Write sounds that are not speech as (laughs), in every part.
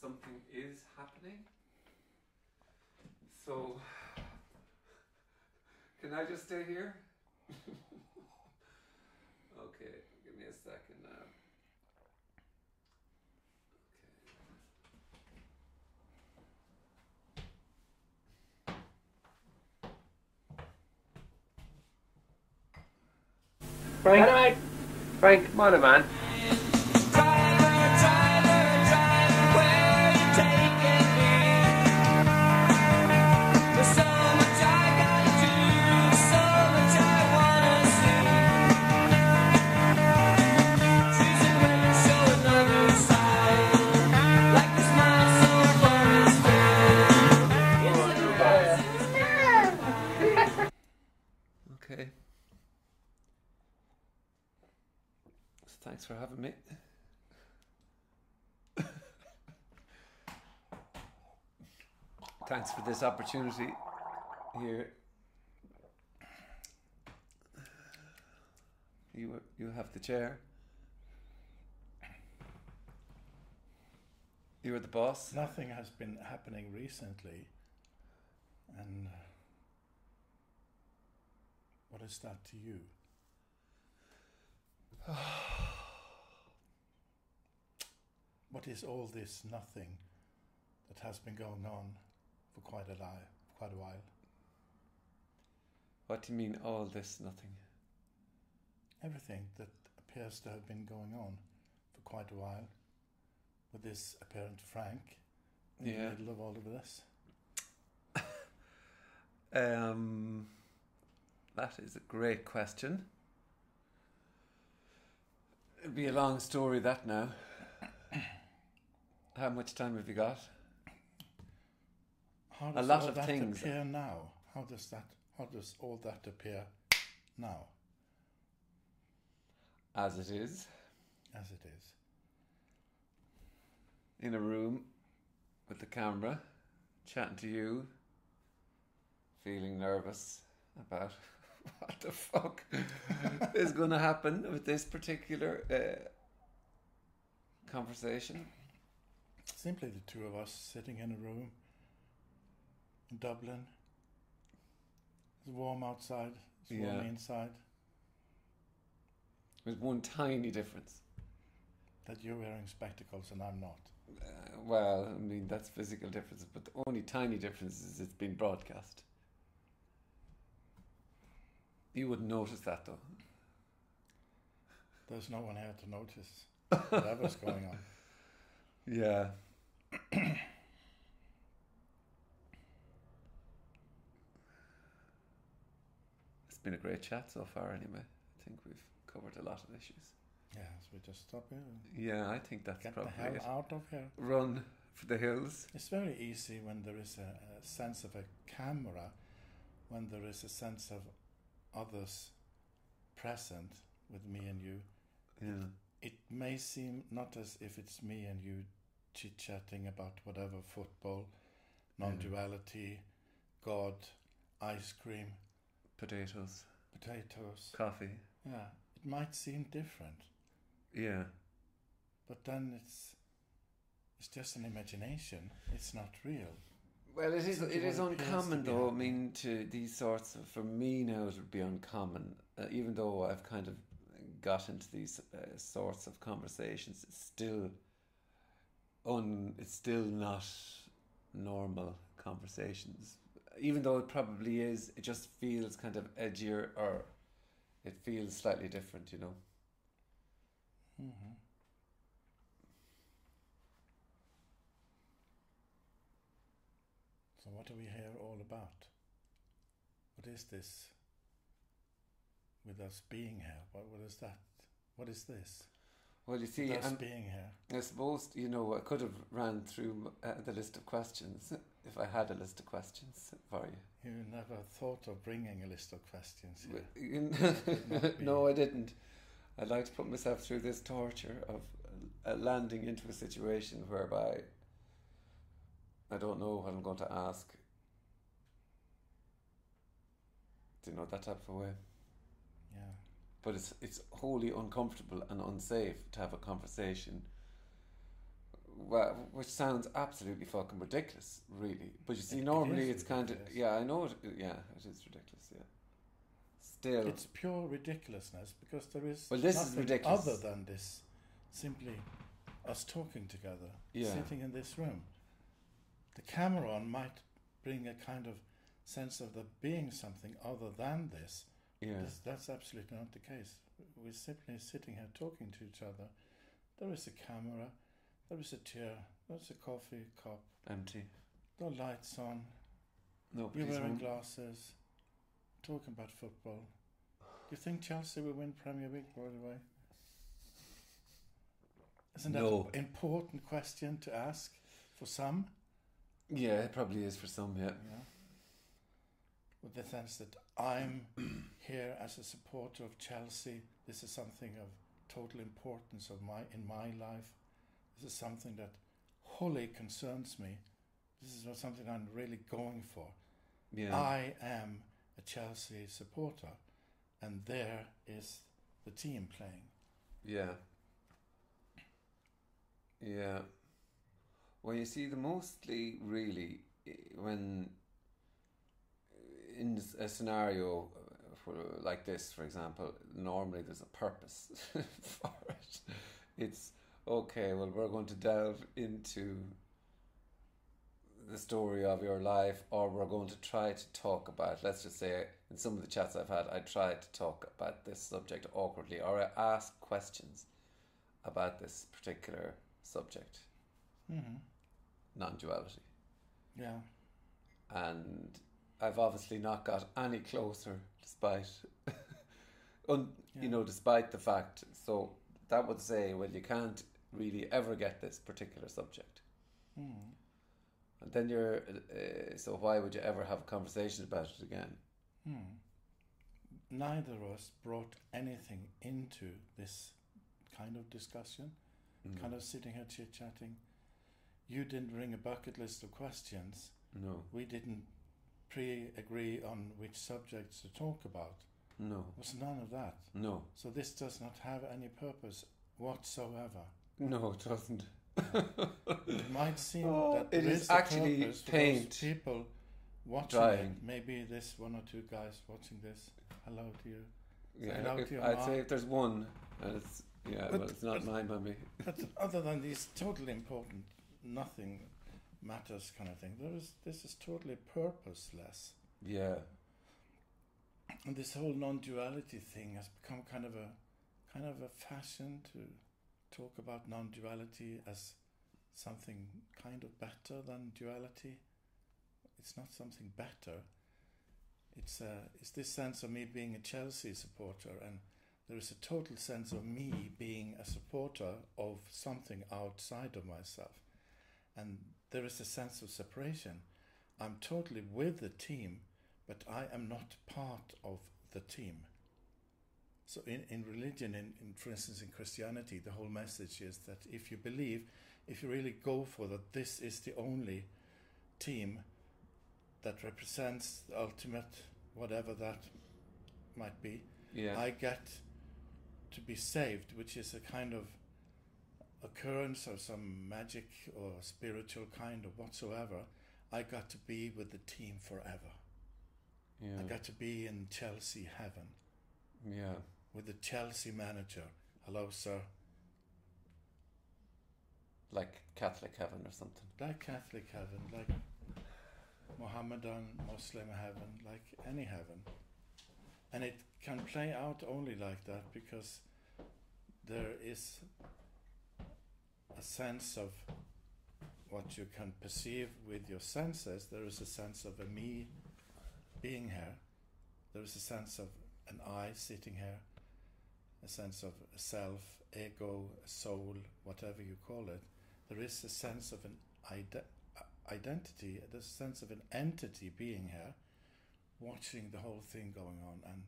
something is happening. So, can I just stay here? (laughs) okay, give me a second now. Frank, Dynamite! Frank, Come on, man. For having me. Thanks for this opportunity here. You you have the chair. You're the boss. Nothing has been happening recently. And uh, what is that to you? (sighs) (sighs) (sighs) what is all this nothing that has been going on for quite a while? Quite a while. What do you mean all this nothing? Everything that appears to have been going on for quite a while, with this apparent Frank in Yeah. the middle of all of this. (laughs) Um, that is a great question. It'd be a long story that now. How much time have you got? How does lot all of that things. appear now? How does that? How does all that appear now, As it is, as it is? in a room with the camera, chatting to you, feeling nervous about (laughs) what the fuck (laughs) is going to happen with this particular uh, conversation. Simply the two of us sitting in a room in Dublin. It's warm outside. It's warm Yeah. inside. There's one tiny difference. That you're wearing spectacles and I'm not. Uh, well, I mean, that's physical difference, but the only tiny difference is it's been broadcast. You wouldn't notice that though. There's no one here to notice (laughs) whatever's going on. Yeah. (coughs) it's been a great chat so far, anyway. I think we've covered a lot of issues. Yeah, so we just stop here Yeah, I think that's get the probably hell it. out of here. Run for the hills. It's very easy when there is a, a sense of a camera, when there is a sense of others present with me and you. Yeah. It may seem not as if it's me and you chit chatting about whatever football, non duality, God, ice cream, Potatoes, potatoes. coffee. Yeah, it might seem different, Yeah. but then it's it's just an imagination. It's not real. Well, it is. It it is what appears to uncommon, though. I mean, to these sorts of. For me now, it would be uncommon. Uh, even though I've kind of got into these uh, sorts of conversations, it's still. Un. It's still not normal conversations. Even though it probably is, it just feels kind of edgier, or it feels slightly different. You know. hmm So, what are we here all about? What is this with us being here? What, what is that? What is this? Well, you see, with us being here. I suppose you know I could have ran through uh, the list of questions if I had a list of questions for you. You never thought of bringing a list of questions here. Well, not (laughs) be- no, I didn't. I'd like to put myself through this torture of uh, landing into a situation whereby I don't know what I'm going to ask. Do you know that type of way? But it's it's wholly uncomfortable and unsafe to have a conversation well, which sounds absolutely fucking ridiculous, really. But you see, It- it normally is it's kind of yeah, I know it. Yeah, it is ridiculous. Yeah, still, It's pure ridiculousness because there is Well, this is ridiculous. other than this. Simply us talking together, Yeah. sitting in this room. The camera on might bring a kind of sense of there being something other than this. Yeah, This, that's absolutely not the case. We're simply sitting here talking to each other. There is a camera, there is a chair, there's a coffee cup, empty. No lights on, No, you're wearing glasses, talking about football. You think Chelsea will win Premier League, by the way? Isn't that No. an important question to ask for some? Yeah, it probably is for some. Yeah, Yeah. With the sense that I'm here as a supporter of Chelsea. This is something of total importance of my in my life. This is something that wholly concerns me. This is not something I'm really going for. yeah, I am a Chelsea supporter, and there is the team playing. yeah, yeah. Well, you see, the mostly really when in a scenario for, like this, for example, normally there's a purpose (laughs) for it. It's okay. Well, we're going to delve into the story of your life, or we're going to try to talk about. Let's just say, in some of the chats I've had, I tried to talk about this subject awkwardly, or I ask questions about this particular subject, Mm-hmm. non-duality. Yeah. and I've obviously not got any closer despite (laughs) un, Yeah. you know despite the fact so that would say well you can't really ever get this particular subject Mm. and then you're uh, so why would you ever have a conversation about it again Hmm. Neither of us brought anything into this kind of discussion, Mm. kind of sitting here chit chatting. You didn't bring a bucket list of questions. no We didn't pre agree on which subjects to talk about. no There was none of that. no So this does not have any purpose whatsoever. no it doesn't It might seem Oh, that it there is actually paint people watching it. Maybe this one or two guys watching this. Hello to you. yeah Hello if- to your I'd mom. say if there's one and it's yeah But- well it's not but- my mummy But other than these totally important, nothing matters kind of thing, there is this is totally purposeless. yeah And this whole non-duality thing has become kind of a kind of a fashion to talk about non-duality as something kind of better than duality. It's not something better. It's uh, it's this sense of me being a Chelsea supporter, and there is a total sense of me being a supporter of something outside of myself, and there is a sense of separation. I'm totally with the team, but I am not part of the team. So in, in religion, in, in for instance in Christianity, the whole message is that if you believe, if you really go for that, this is the only team that represents the ultimate, whatever that might be. yeah I get to be saved, which is a kind of occurrence or some magic or spiritual kind or whatsoever. I got to be with the team forever. yeah I got to be in Chelsea heaven yeah with the Chelsea manager. Hello, sir. like Catholic heaven or something Like Catholic heaven, like Mohammedan Muslim heaven, like any heaven. And it can play out only like that because there is a sense of what you can perceive with your senses. There is a sense of a me being here. There is a sense of an I sitting here, a sense of a self, ego, soul, whatever you call it. There is a sense of an ide- uh, identity, there's a sense of an entity being here, watching the whole thing going on. And,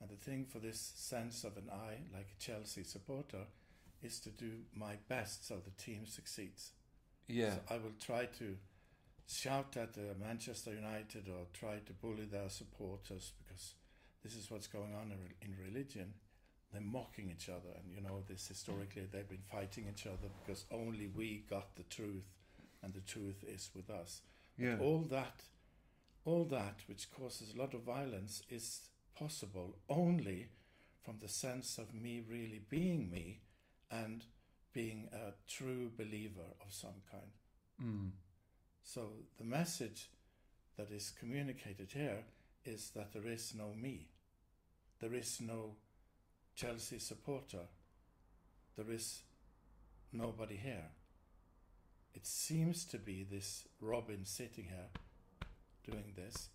and the thing for this sense of an I, like a Chelsea supporter, is to do my best so the team succeeds. yeah So I will try to shout at uh, Manchester United or try to bully their supporters because this is what's going on in, in religion. they're mocking each other, and you know this historically they've been fighting each other because only we got the truth, and the truth is with us. Yeah. All that, all that which causes a lot of violence is possible only from the sense of me really being me and being a true believer of some kind. Mm. So the message that is communicated here is that there is no me. There is no Chelsea supporter. There is nobody here. It seems to be this Robin sitting here doing this.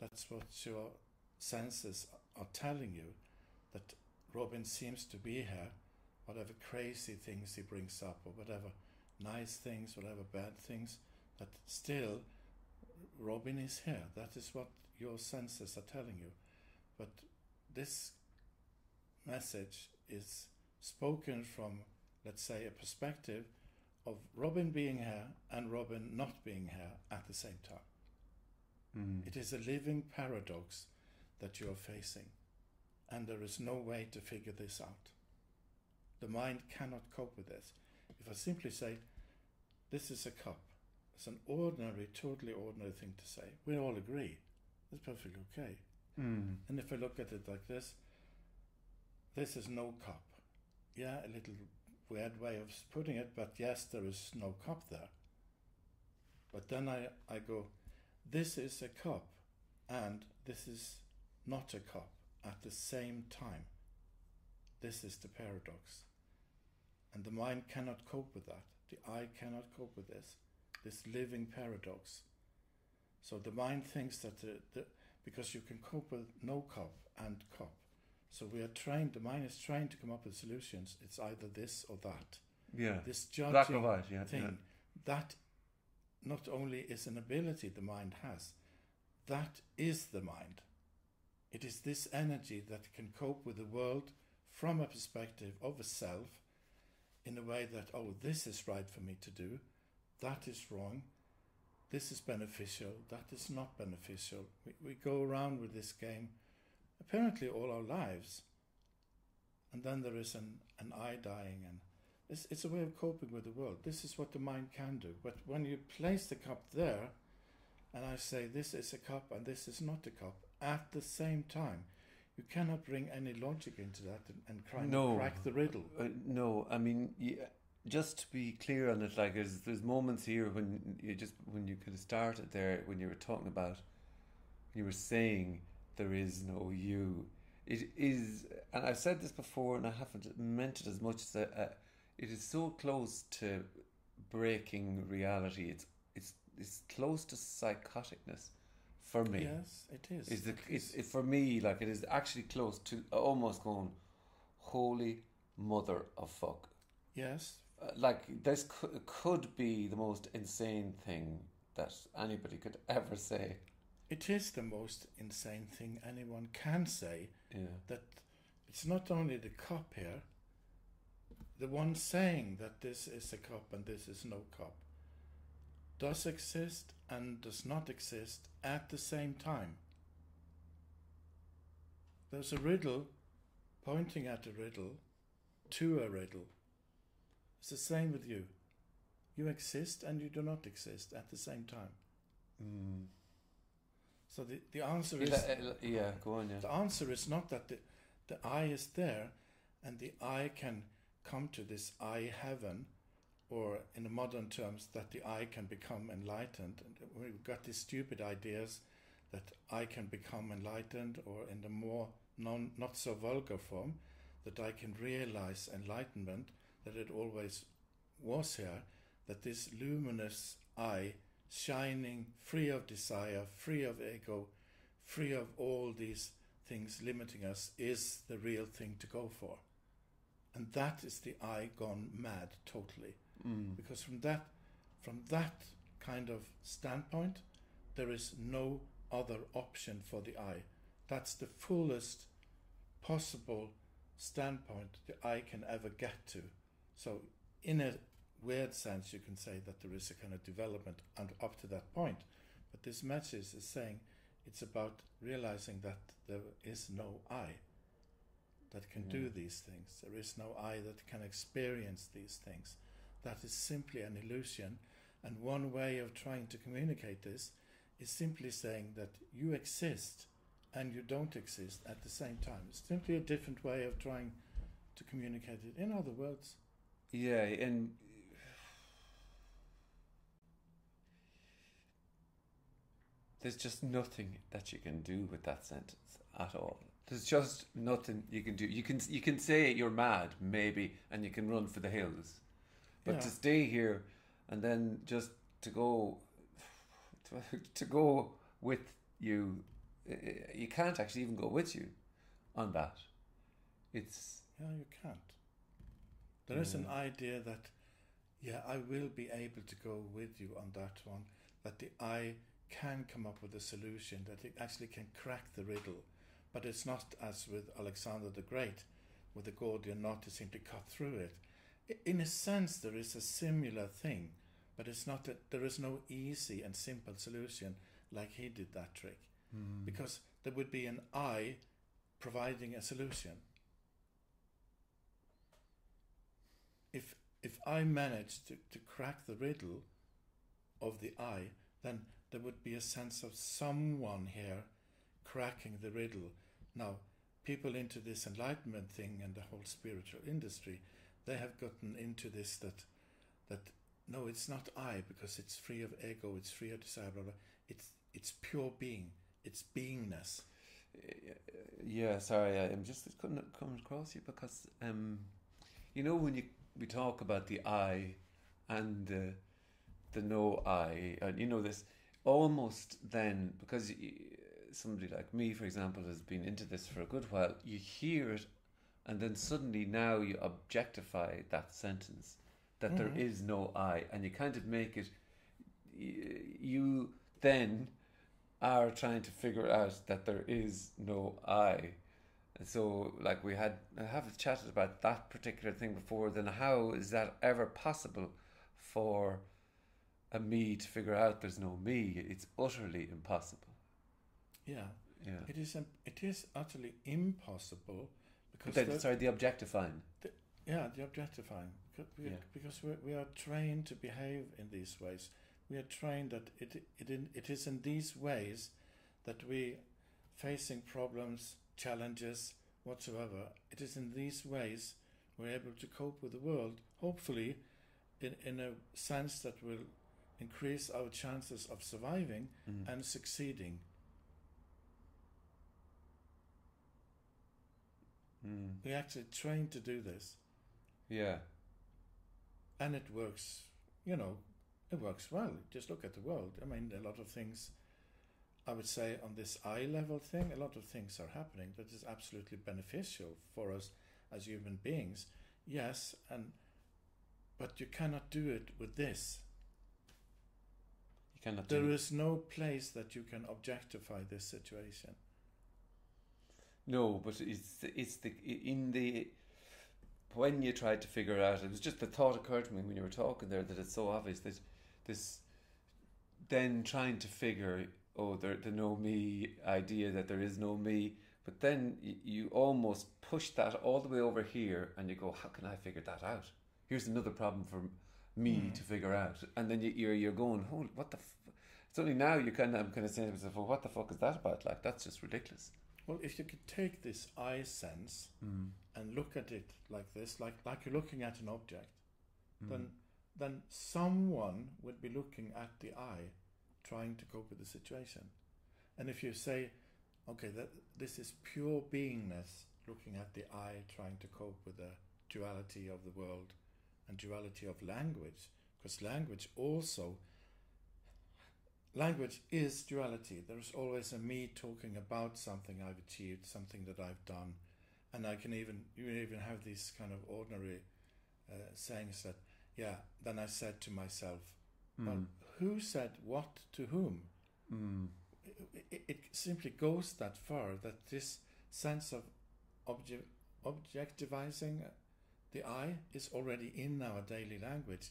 That's what your senses are telling you that Robin seems to be here, whatever crazy things he brings up, or whatever nice things, whatever bad things, that still Robin is here. That is what your senses are telling you. But this message is spoken from, let's say, a perspective of Robin being here and Robin not being here at the same time. Mm. It is a living paradox that you are facing, and there is no way to figure this out. The mind cannot cope with this. If I simply say, This is a cup, it's an ordinary, totally ordinary thing to say, we all agree. It's perfectly okay. Mm. And if I look at it like this, this is no cup. Yeah, a little weird way of putting it, but yes, there is no cup there. But then I, I go, this is a cup, and this is not a cup at the same time. This is the paradox. And the mind cannot cope with that. The eye cannot cope with this. This living paradox. So the mind thinks that the, the, because you can cope with no cup and cup. So we are trained, the mind is trained to come up with solutions. It's either this or that. Yeah. This Black or judging white, yeah. thing, yeah. that not only is an ability the mind has, that is the mind. It is this energy that can cope with the world from a perspective of a self in a way that, oh, this is right for me to do, that is wrong, this is beneficial, that is not beneficial. We, we go around with this game apparently all our lives. And then there is an, an eye dying, and it's, it's a way of coping with the world. This is what the mind can do. But when you place the cup there, and I say this is a cup and this is not a cup, at the same time, you cannot bring any logic into that and, and try No. and crack the riddle. Uh, no, I mean, yeah, just to be clear on it, like there's, there's moments here when you just when you could have started there when you were talking about, you were saying there is no you. It is, and I've said this before, and I haven't meant it as much as a, a, it is so close to breaking reality. It's it's it's close to psychoticness for me. Yes, it is. Is the It it's is. for me like it is actually close to almost going, holy mother of fuck. yes, Uh, like this could, could be the most insane thing that anybody could (laughs) ever say. it is the most insane thing anyone can say. Yeah. that it's not only the cup here, the one saying that this is a cup and this is no cup does exist and does not exist at the same time. There's a riddle pointing at a riddle to a riddle. It's the same with you. You exist and you do not exist at the same time. Mm. So the, the answer is Yeah, go on, yeah. the answer is not that the, the eye is there and the eye can come to this I heaven, or in the modern terms, that the eye can become enlightened. And we've got these stupid ideas that I can become enlightened, or in the more non, not so vulgar form, that I can realize enlightenment, that it always was here, that this luminous eye, shining, free of desire, free of ego, free of all these things limiting us, is the real thing to go for. And that is the eye gone mad totally. Mm. Because from that from that kind of standpoint, there is no other option for the eye. That's the fullest possible standpoint the eye can ever get to. So in a weird sense you can say that there is a kind of development and up to that point. But this message is saying it's about realizing that there is no I. that can Yeah. do these things. There is no I that can experience these things. That is simply an illusion. And one way of trying to communicate this is simply saying that you exist and you don't exist at the same time. It's simply a different way of trying to communicate it. In other words, Yeah, and there's just nothing that you can do with that sentence at all. There's just nothing you can do. You can you can say you're mad, maybe, and you can run for the hills, but Yeah. to stay here and then just to go to, (sighs) to go with you, you can't actually even go with you on that. It's yeah, you can't. There is an idea that, yeah, I will be able to go with you on that one, that the I can come up with a solution, that it actually can crack the riddle. But it's not as with Alexander the Great, with the Gordian knot to simply cut through it. In a sense, there is a similar thing, but it's not that there is no easy and simple solution like he did that trick, mm. because there would be an I providing a solution. if if I managed to, to crack the riddle of the I, then there would be a sense of someone here cracking the riddle. Now, people into this enlightenment thing and the whole spiritual industry, they have gotten into this that that no, it's not I because it's free of ego, it's free of desire, blah blah. It's it's pure being, it's beingness. Yeah, sorry, I'm just couldn't come across you because um, you know when you we talk about the I and the the no I, and you know this almost then because somebody like me, for example, has been into this for a good while. You hear it, and then suddenly now you objectify that sentence that there Mhm. is no I, and you kind of make it. You then are trying to figure out that there is no I. And so, like we had, I have chatted about that particular thing before. Then, how is that ever possible for a me to figure out there's no me? It's utterly impossible. Yeah, Yeah. It is. It is utterly impossible But because then, the- sorry, the objectifying. Yeah, the objectifying. Because we, Yeah. because we, we are trained to behave in these ways. We are trained that it, it, in, it is in these ways that we, facing problems, challenges, whatsoever, it is in these ways we're able to cope with the world, hopefully in, in a sense that will increase our chances of surviving Mm. and succeeding. Mm. We're actually trained to do this. Yeah. and it works you know it works well just look at the world i mean a lot of things i would say on this eye level thing a lot of things are happening that is absolutely beneficial for us as human beings yes and but you cannot do it with this You cannot there is no place that you can objectify this situation No, but it's the, it's the in the when you tried to figure out, it was just the thought occurred to me when you were talking there that it's so obvious that this then trying to figure oh the the no me idea that there is no me, but then you, almost push that all the way over here and you go how can I figure that out? Here's another problem for me Hmm. to figure out, and then you, you're you're going hold what the. F-? It's only now you kind of I'm kind of saying to myself, well, what the fuck is that about? Like that's just ridiculous. Well if you could take this eye sense Mm. and look at it like this like like you're looking at an object Mm. then then someone would be looking at the eye trying to cope with the situation and if you say okay that this is pure beingness looking at the eye trying to cope with the duality of the world and duality of language because language also language is duality there is always a me talking about something i've achieved something that i've done and i can even you even have these kind of ordinary uh, sayings that yeah then i said to myself well Mm. who said what to whom Mm. it, it, it simply goes that far that this sense of obje- objectivizing the I is already in our daily language.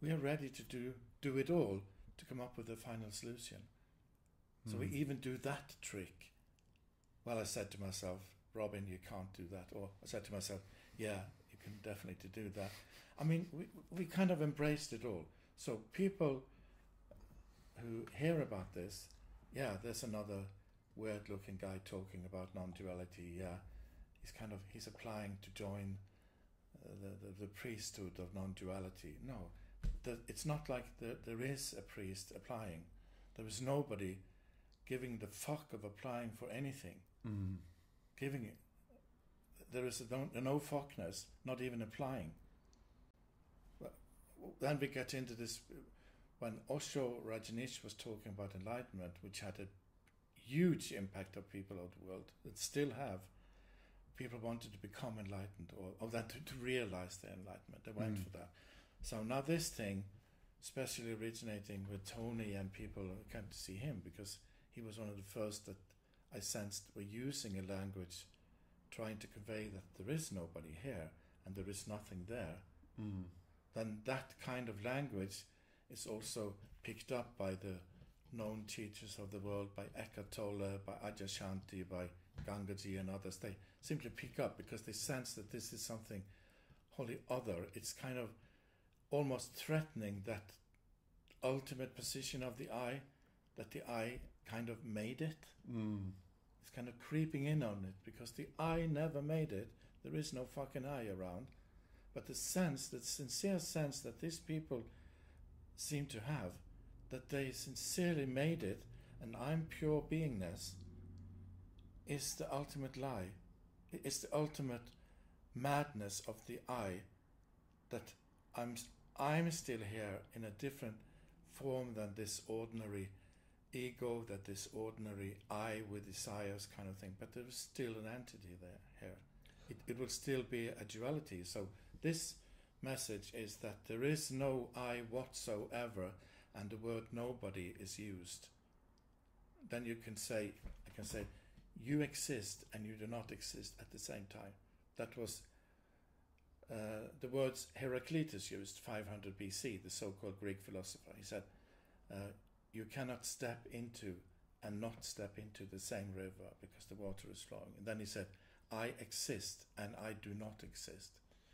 We are ready to do do it all to come up with a final solution. So we Mm. even do that trick. Well, I said to myself, Robin, you can't do that. Or I said to myself, yeah, you can definitely do that. I mean, we, we kind of embraced it all. So people who hear about this, yeah, there's another weird looking guy talking about non duality. Yeah, he's kind of he's applying to join uh, the, the, the priesthood of non duality. No, the, it's not like the, there is a priest applying. There is nobody giving the fuck of applying for anything. Mm. Giving it. There is a no, a no fuckness, not even applying. But then we get into this when Osho Rajneesh was talking about enlightenment, which had a huge impact on people of the world that still have. People wanted to become enlightened or, or that to, to realize their enlightenment. They went Mm. for that. So now this thing, especially originating with Tony and people who came to see him because he was one of the first that I sensed were using a language trying to convey that there is nobody here and there is nothing there. Mm. Then that kind of language is also picked up by the known teachers of the world, by Eckhart Tolle, by Adyashanti, by Gangaji and others. They simply pick up because they sense that this is something wholly other. It's kind of almost threatening that ultimate position of the I, that the I kind of made it. Mm. It's kind of creeping in on it because the I never made it. There is no fucking I around. But the sense, the sincere sense that these people seem to have, that they sincerely made it and I'm pure beingness, is the ultimate lie. It is the ultimate madness of the I that I'm, I'm still here in a different form than this ordinary ego, that this ordinary I with desires kind of thing, but there is still an entity there here. It, it will still be a duality. So this message is that there is no I whatsoever, and the word nobody is used. Then you can say, I can say, you exist and you do not exist at the same time. That was uh, the words Heraclitus used 500 BC, the so-called Greek philosopher. He said, uh, you cannot step into and not step into the same river because the water is flowing. And then he said, I exist and I do not exist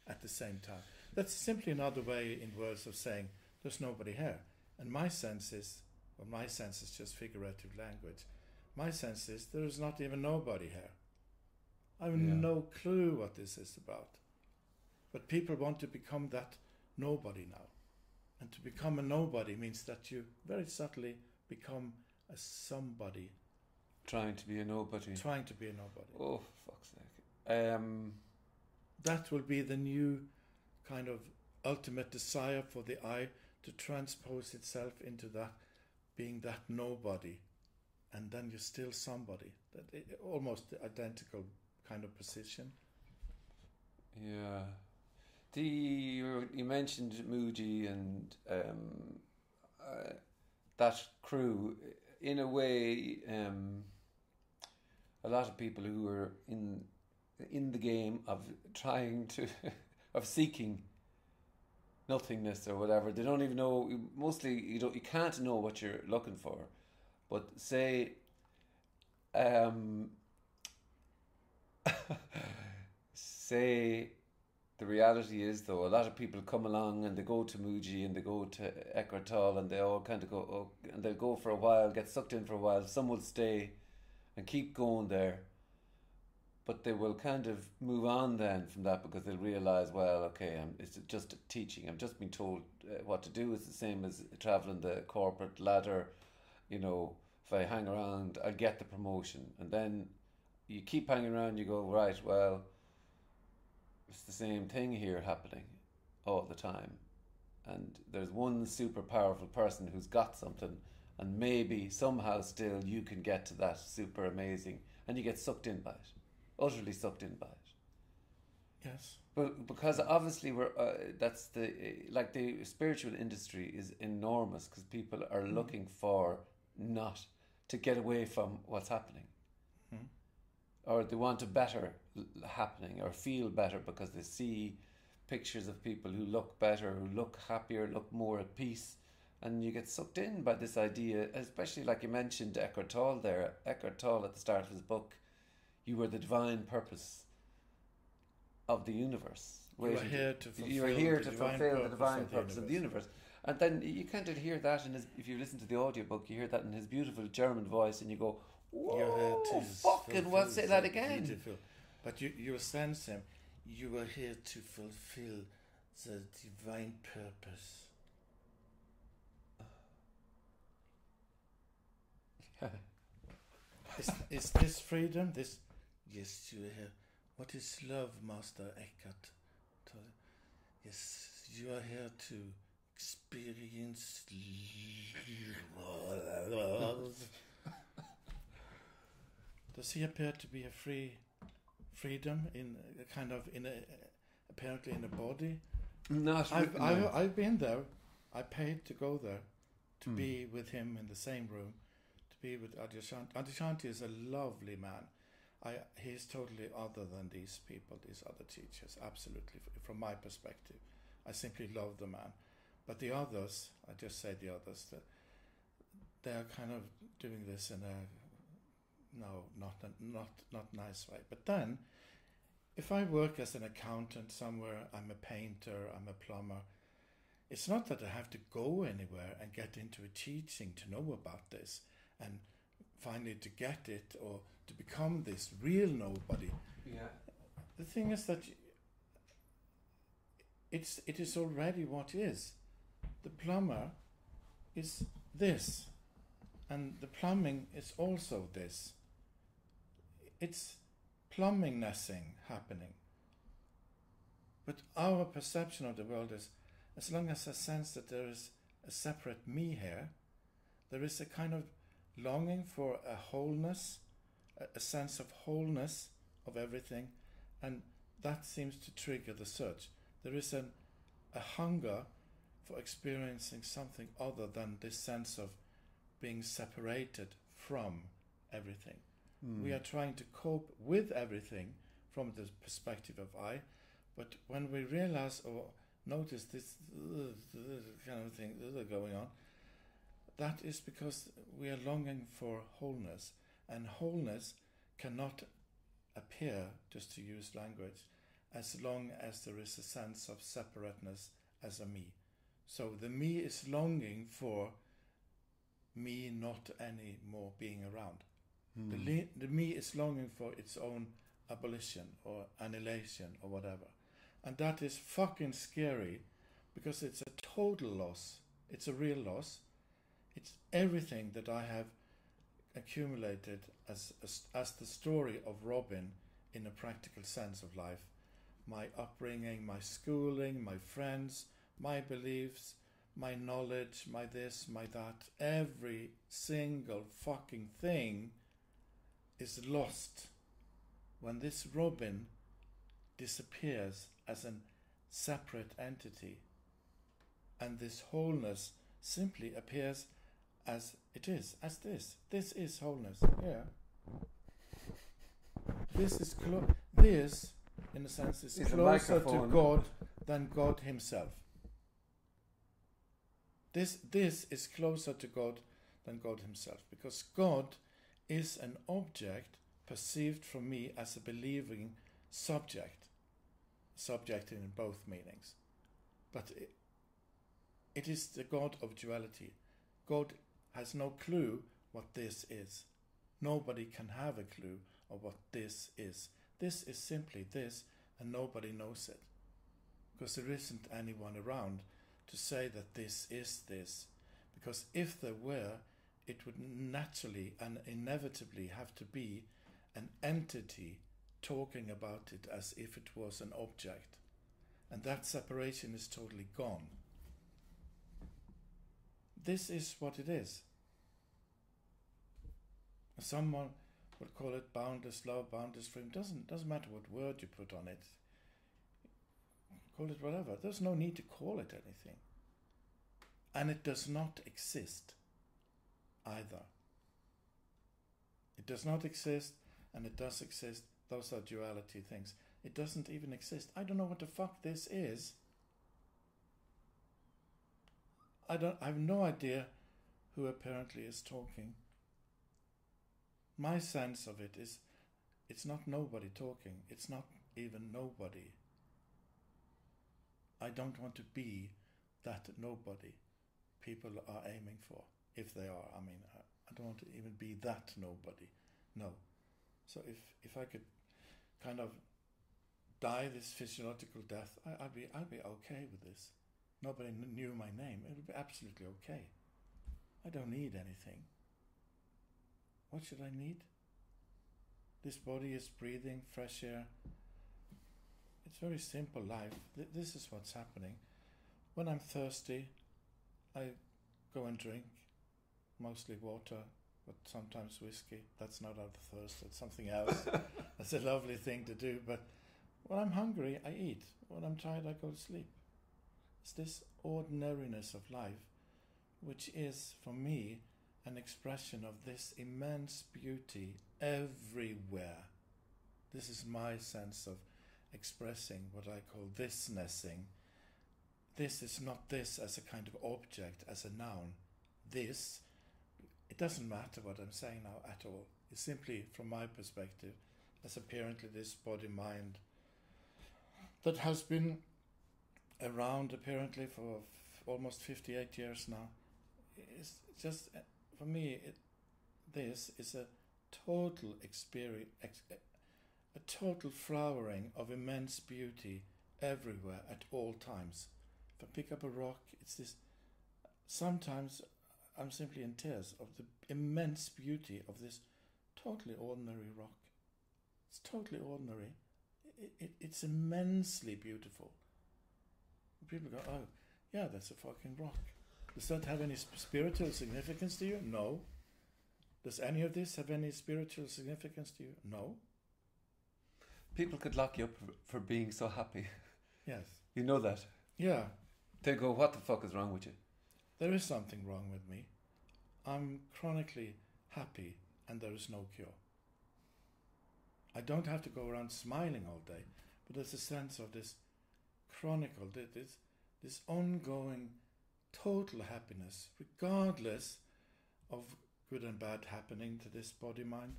at the same time. That's simply another way in words of saying there's nobody here. And my sense is, well, my sense is just figurative language. My sense is there is not even nobody here. I have Yeah. no clue what this is about. But people want to become that nobody now. And to become a nobody means that you very subtly become a somebody, Trying to be a nobody. trying to be a nobody. Oh, fuck's sake. Um, That will be the new kind of ultimate desire for the I to transpose itself into that, being that nobody. And then you're still somebody. That almost identical kind of position. yeah. The you, mentioned Mooji and um, uh, that crew. In a way, um, a lot of people who are in in the game of trying to (laughs) of seeking nothingness or whatever. They don't even know. Mostly, you don't. You can't know what you're looking for. But say, um, (laughs) say, the reality is though, a lot of people come along and they go to Mooji and they go to Eckhart Tolle and they all kind of go, oh, and they'll go for a while, get sucked in for a while. Some will stay and keep going there but they will kind of move on then from that because they'll realize, well, okay, I'm, it's just teaching. I'm just being told uh, what to do. It's the same as traveling the corporate ladder. You know, if I hang around, I'll get the promotion, and then you keep hanging around. You go right. Well, it's the same thing here happening all the time, and there's one super powerful person who's got something, and maybe somehow still you can get to that super amazing, and you get sucked in by it utterly sucked in by it. Yes. But because obviously we're uh, that's the uh, like the spiritual industry is enormous because people are Mm. looking for not to get away from what's happening, Mhm. or they want a better happening or feel better because they see pictures of people who look better, who look happier, look more at peace. And you get sucked in by this idea, especially like you mentioned Eckhart Tolle there. Eckhart Tolle at the start of his book, you were the divine purpose of the universe. You are here to fulfill you are here the to divine fulfill the purpose divine of the purpose of the universe. And then you kind of hear that in his, if you listen to the audiobook, you hear that in his beautiful German voice, and you go, "Whoa, fucking well, say that again." beautiful- But you, you sense him. You are here to fulfill the divine purpose. (laughs) Is, is this freedom? This yes, you are here. What is love, Master Eckhart? Yes, you are here to experience (laughs) love. Does he appear to be a free freedom in a kind of in a apparently in a body? Not I've, no. I've, I've been there. I paid to go there, to Hmm. be with him in the same room, to be with Adyashanti. Adyashanti is a lovely man. I, he's totally other than these people, these other teachers, absolutely, from my perspective. I simply love the man. But the others, I just say the others, that they are kind of doing this in a, no, not, a, not, not nice way. But then, if I work as an accountant somewhere, I'm a painter, I'm a plumber, it's not that I have to go anywhere and get into a teaching to know about this and finally to get it or to become this real nobody. yeah. The thing is that it's it is already what is. The plumber is this, and the plumbing is also this. It's plumbing nessing happening. But our perception of the world is as long as I sense that there is a separate me here, there is a kind of longing for a wholeness, a, a sense of wholeness of everything, and that seems to trigger the search. There is an, a hunger for experiencing something other than this sense of being separated from everything. Hmm. We are trying to cope with everything from the perspective of I, but when we realize or notice this uh, kind of thing uh, going on, that is because we are longing for wholeness, and wholeness cannot appear, just to use language, as long as there is a sense of separateness as a me. So the me is longing for me not any more being around. Hmm. The, le- the me is longing for its own abolition or annihilation or whatever. And that is fucking scary because it's a total loss. It's a real loss. It's everything that I have accumulated as, as, as the story of Robin in a practical sense of life. My upbringing, my schooling, my friends, my beliefs, my knowledge, my this, my that. Every single fucking thing is lost when this Robin disappears as a separate entity and this wholeness simply appears as it is, as this. This is wholeness. Yeah. This is clo- this, in a sense, is a closer to. God than God Himself. This this is closer to God than God Himself because God is an object perceived from me as a believing subject, subject in both meanings, but it, it is the God of duality. God has no clue what this is. Nobody can have a clue of what this is. This is simply this, and nobody knows it. Because there isn't anyone around to say that this is this. Because if there were, it would naturally and inevitably have to be an entity talking about it as if it was an object. And that separation is totally gone. This is what it is. Someone would call it boundless love, boundless freedom. Doesn't doesn't matter what word you put on it. Call it whatever. There's no need to call it anything. And it does not exist either. It does not exist and it does exist. Those are duality things. It doesn't even exist. I don't know what the fuck this is. I don't I have no idea who apparently is talking. My sense of it is it's not nobody talking. It's not even nobody. I don't want to be that nobody people are aiming for, if they are. I mean, I, I don't want to even be that nobody. No. So if if I could kind of die this physiological death, I, I'd be I'd be okay with this. Nobody kn- knew my name. It would be absolutely okay. I don't need anything. What should I need? This body is breathing fresh air. It's very simple life. Th- this is what's happening. When I'm thirsty, I go and drink, mostly water, but sometimes whiskey. That's not out of thirst, that's something else. (laughs) that's a lovely thing to do. But when I'm hungry, I eat. When I'm tired, I go to sleep. It's this ordinariness of life, which is, for me, an expression of this immense beauty everywhere. This is my sense of expressing what I call thisnessing. This is not this as a kind of object, as a noun. This, it doesn't matter what I'm saying now at all. It's simply, from my perspective, as apparently this body mind that has been around apparently for almost 58 years now. It's just, uh, for me, it, this is a total experience, ex- a total flowering of immense beauty everywhere at all times. If I pick up a rock, it's this. Sometimes I'm simply in tears of the immense beauty of this totally ordinary rock. It's totally ordinary. It, it, it's immensely beautiful. People go, oh, yeah, that's a fucking rock. Does that have any spiritual significance to you? No. Does any of this have any spiritual significance to you? No. People could lock you up for, for being so happy. Yes. You know that. Yeah, They go, what the fuck is wrong with you? There is something wrong with me. I'm chronically happy and there is no cure. I don't have to go around smiling all day, but there's a sense of this chronicle, this, this ongoing total happiness, regardless of good and bad happening to this body mind.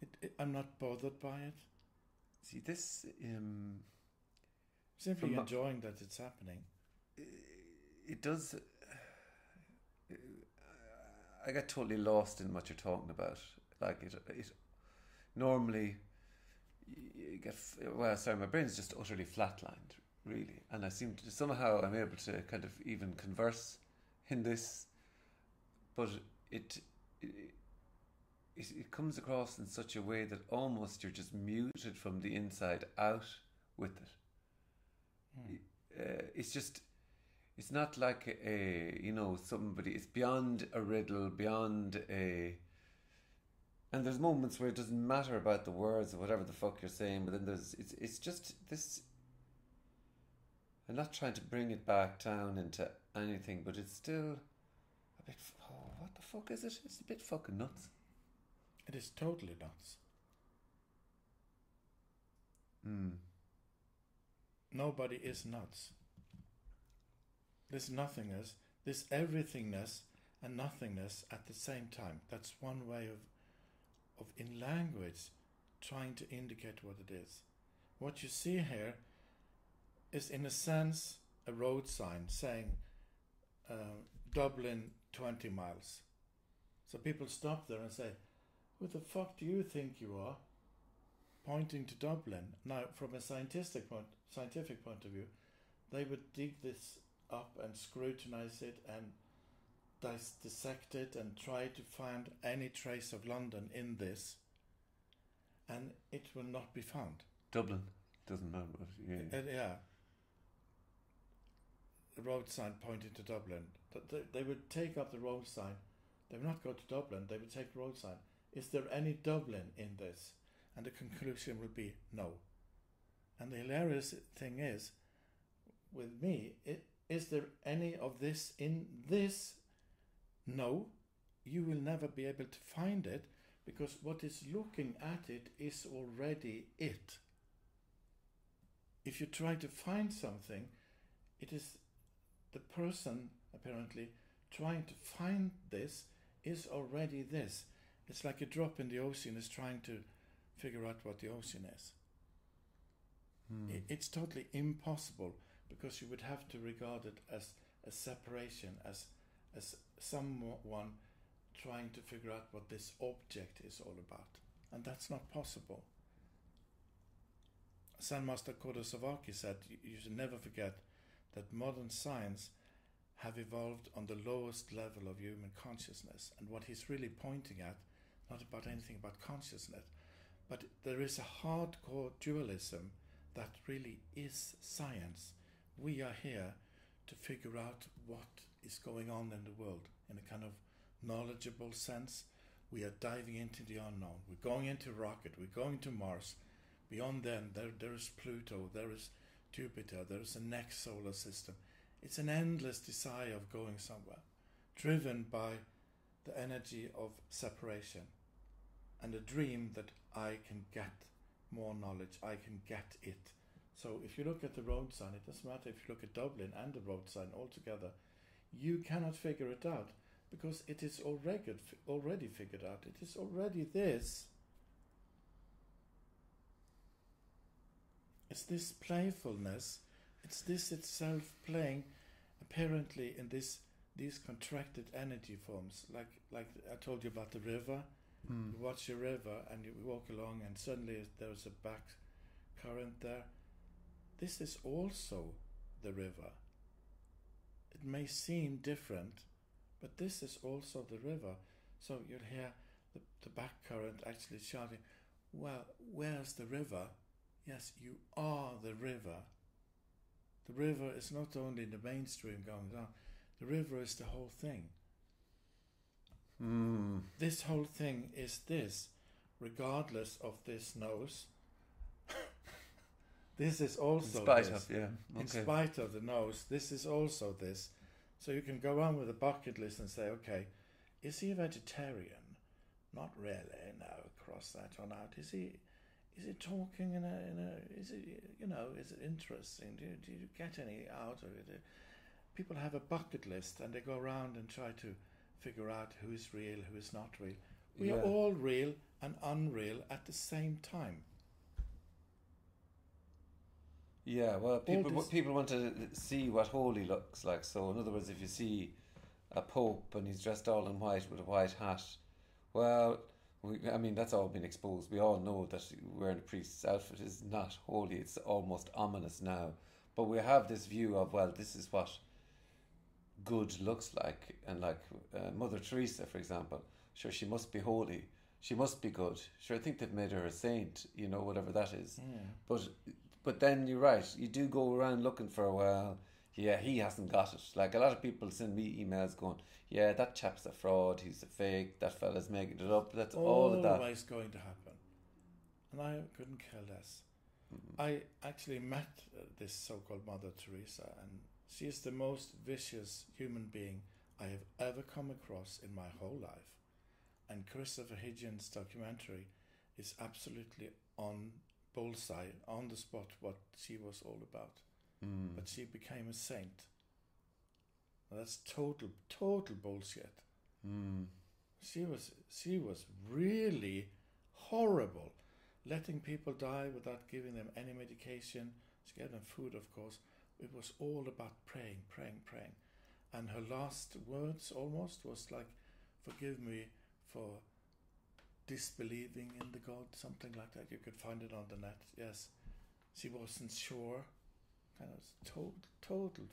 It, it, I'm not bothered by it. See, this, um, Simply enjoying that it's happening. It does. I get totally lost in what you're talking about. Like it, it normally you get well. Sorry, my brain's just utterly flatlined, really, and I seem to somehow I'm able to kind of even converse in this, but it. it it, it comes across in such a way that almost you're just muted from the inside out with it Hmm. uh, it's just it's not like a you know somebody it's beyond a riddle beyond a and there's moments where it doesn't matter about the words or whatever the fuck you're saying but then there's it's it's just this I'm not trying to bring it back down into anything but it's still a bit oh, what the fuck is it it's a bit fucking nuts It is totally nuts. mm. Nobody is nuts. This nothingness, this everythingness and nothingness at the same time. That's one way of, of in language, trying to indicate what it is. What you see here is, in a sense, a road sign saying uh, Dublin 20 miles. So people stop there and say, Who the fuck do you think you are? Pointing to Dublin. Now, from a scientific point, scientific point of view, they would dig this up and scrutinize it and dis- dissect it and try to find any trace of London in this, and it will not be found. Dublin doesn't matter what yeah. Uh, yeah. The road sign pointing to Dublin. They, they would take up the road sign. They would not go to Dublin. They would take the road sign. Is there any Dublin in this? And the conclusion would be no. And the hilarious thing is, with me, i- is there any of this in this? No. You will never be able to find it because what is looking at it is already it if you try to find something, it is the person apparently trying to find this is already this. It's like a drop in the ocean is trying to figure out what the ocean is. Hmm. It's totally impossible because you would have to regard it as a separation, as as someone trying to figure out what this object is all about, and that's not possible. Zen Master said, "You- "You should never forget that modern science have evolved on the lowest level of human consciousness, and what he's really pointing at, not about anything about consciousness, but there is a hardcore dualism." that really is science. We are here to figure out what is going on in the world in a kind of knowledgeable sense. We are diving into the unknown. We're going into rocket. We're going to Mars. Beyond then, there, there is Pluto. There is Jupiter. There is the next solar system. It's an endless desire of going somewhere, driven by the energy of separation and a dream that I can get more knowledge, I can get it. So if you look at the road sign, it doesn't matter if you look at Dublin and the road sign all together, you cannot figure it out because it is already already figured out. It is already this. It's this playfulness. It's this itself playing, apparently in this these contracted energy forms. Like like I told you about the river. Hmm. You watch a river and you walk along, and suddenly there's a back current there. This is also the river. It may seem different, but this is also the river. So you'll hear the, the back current actually shouting, Well, where's the river? Yes, you are the river. The river is not only the mainstream going down, the river is the whole thing. Hmm. This whole thing is this, regardless of this nose. This is In also spite this. of, yeah. In spite of the nose, this is also this. So you can go on with a bucket list and say, okay, is he a vegetarian? Not really. No, cross that one out. Is he? Is he talking in a? In a is it? You know? Is it interesting? Do you, do you get any out of it? People have a bucket list and they go around and try to figure out who is real, who is not real. We are all real and unreal at the same time. Yeah, well, people people want to see what holy looks like. So, in other words, if you see a pope and he's dressed all in white with a white hat, well, we, I mean that's all been exposed. We all know that wearing a priest's outfit is not holy. It's almost ominous now. But we have this view of well, this is what good looks like, and like uh, Mother Teresa, for example, sure she must be holy. She must be good. Sure, I think they've made her a saint. You know, whatever that is. But but then you're right. You do go around looking for a well, yeah, he hasn't got it. Like a lot of people send me emails going, yeah, that chap's a fraud. He's a fake. That fella's making it up. That's all of that. always going to happen. And I couldn't care less. Mm-hmm. I actually met this so-called Mother Teresa, and she is the most vicious human being I have ever come across in my whole life. And Christopher Hitchens' documentary is absolutely on bullseye, on the spot, what she was all about. Mm. But she became a saint. That's total, total bullshit. Mm. She was she was really horrible, letting people die without giving them any medication. She gave them food, of course. It was all about praying, praying, praying. And her last words almost was like, "Forgive me for disbelieving in the God," something like that. You could find it on the net. Yes, she wasn't sure. Kind of total, total,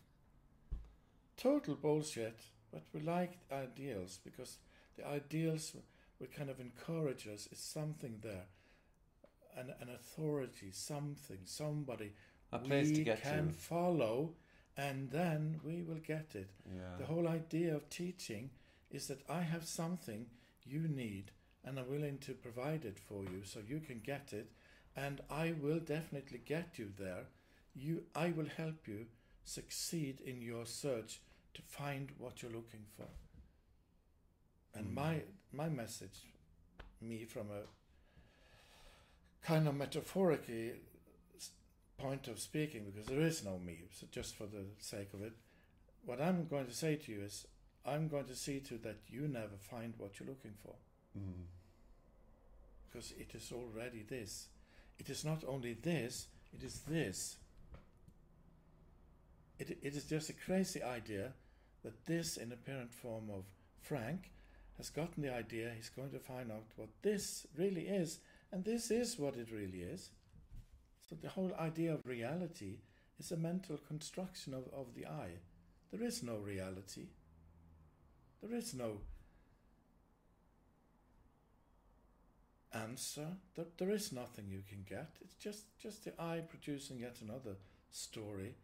total bullshit. But we liked ideals because the ideals would kind of encourage us. It's something there, an an authority, something, somebody A place we to get can to. follow, and then we will get it. Yeah. The whole idea of teaching is that I have something you need, and I'm willing to provide it for you, so you can get it, and I will definitely get you there. You, I will help you succeed in your search to find what you're looking for. And Mm. my my message, me from a kind of metaphorically point of speaking, because there is no me, so just for the sake of it, what I'm going to say to you is, I'm going to see to that you never find what you're looking for. Mm. because it is already this. It is not only this, it is this. It, it is just a crazy idea that this, in apparent form of Frank, has gotten the idea he's going to find out what this really is, and this is what it really is. So the whole idea of reality is a mental construction of, of the I. There is no reality. There is no answer. There, there is nothing you can get. It's just, just the eye producing yet another story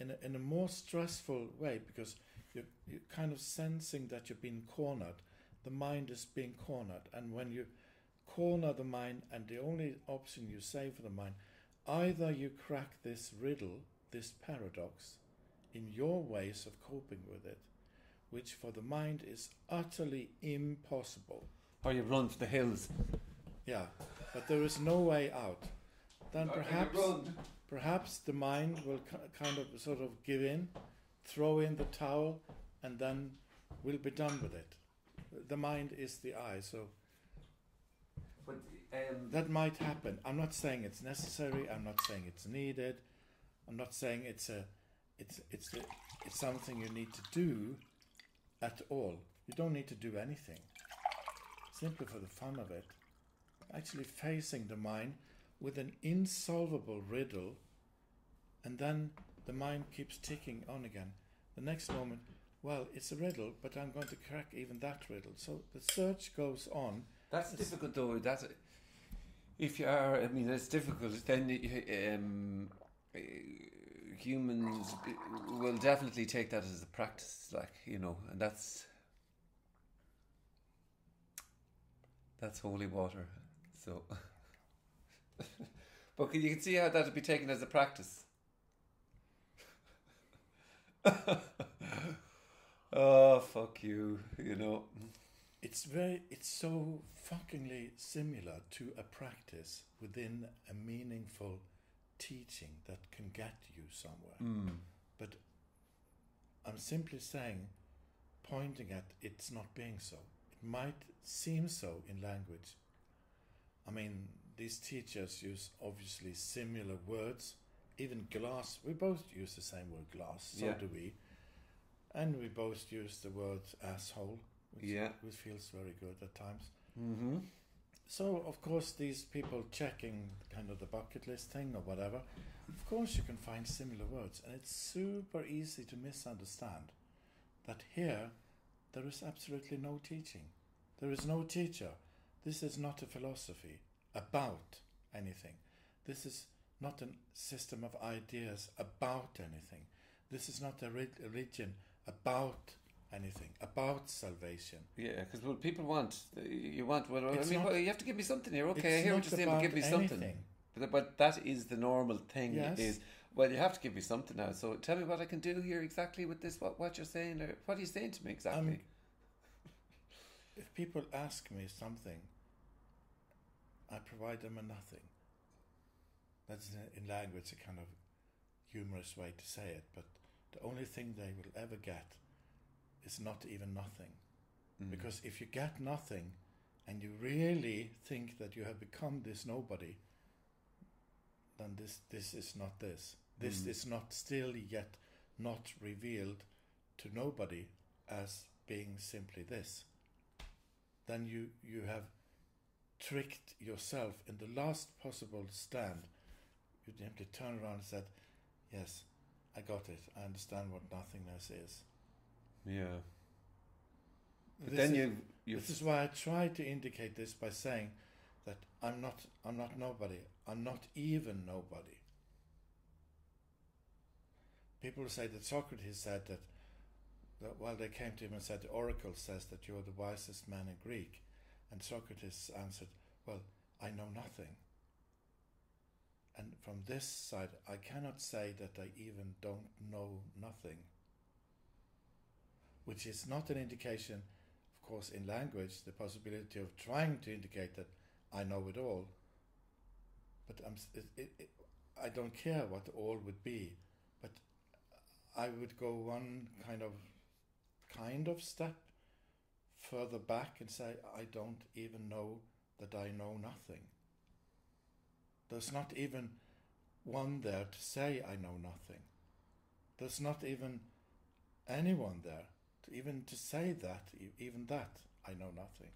in a, in a more stressful way because you're, you're kind of sensing that you're being cornered. The mind is being cornered. And when you corner the mind, and the only option you say for the mind, either you crack this riddle, this paradox, in your ways of coping with it, which for the mind is utterly impossible. Or you run for the hills. Yeah, but there is no way out. Then perhaps, perhaps the mind will kind of sort of give in, throw in the towel, and then we'll be done with it. The mind is the eye, so But um, that might happen. I'm not saying it's necessary. I'm not saying it's needed. I'm not saying it's a, it's it's a, it's something you need to do, at all. You don't need to do anything. Simply for the fun of it, actually facing the mind with an insolvable riddle, and then the mind keeps ticking on again. The next moment, well, it's a riddle, but I'm going to crack even that riddle. So the search goes on. That's It's- difficult though. That's if you are. I mean, it's difficult. Then um, uh, humans will definitely take that as a practice, like you know, and that's that's holy water. So, (laughs) but you can see how that would be taken as a practice. (laughs) oh fuck you! You know. It's very, it's so fuckingly similar to a practice within a meaningful teaching that can get you somewhere. Mm. But I'm simply saying, pointing at it's not being so. It might seem so in language. I mean, these teachers use obviously similar words. Even glass, we both use the same word glass, so Yeah. do we. And we both use the word asshole, which, Yeah. which feels very good at times. Mm-hmm. So, of course, these people checking kind of the bucket list thing or whatever, of course, you can find similar words, and it's super easy to misunderstand that here there is absolutely no teaching. There is no teacher. This is not a philosophy about anything. This is not a system of ideas about anything. This is not a religion about anything, about salvation. Yeah, because what people want, you want. Well, I mean, not- well, you have to give me something here. Okay, I hear what you're saying, but give me something. anything. But, but that is the normal thing. Yes. Is well, you have to give me something now. So tell me what I can do here exactly with this. What what you're saying? Or what are you saying to me exactly? Um, if people ask me something, I provide them a nothing. That's in, in language a kind of humorous way to say it, but the only thing they will ever get is not even nothing. Mm. Because if you get nothing and you really think that you have become this nobody, then this this is not this. This Mm. is not still yet not revealed to nobody as being simply this. Then you you have tricked yourself in the last possible stand. You simply turn around and said, "Yes, I got it. I understand what nothingness is." yeah. But This then is- you you this is why I try to indicate this by saying that I'm not I'm not nobody. I'm not even nobody. People say that Socrates said that, that while they came to him and said the oracle says that you're the wisest man in Greek, and Socrates answered, Well, I know nothing. And from this side I cannot say that I even don't know nothing. Which is not an indication of course, in language, the possibility of trying to indicate that I know it all. But it, it, I don't care what all would be, but I would go one kind of, kind of step further back and say I don't even know that I know nothing. There's not even one there to say I know nothing. There's not even anyone there to even to say that, even that I know nothing.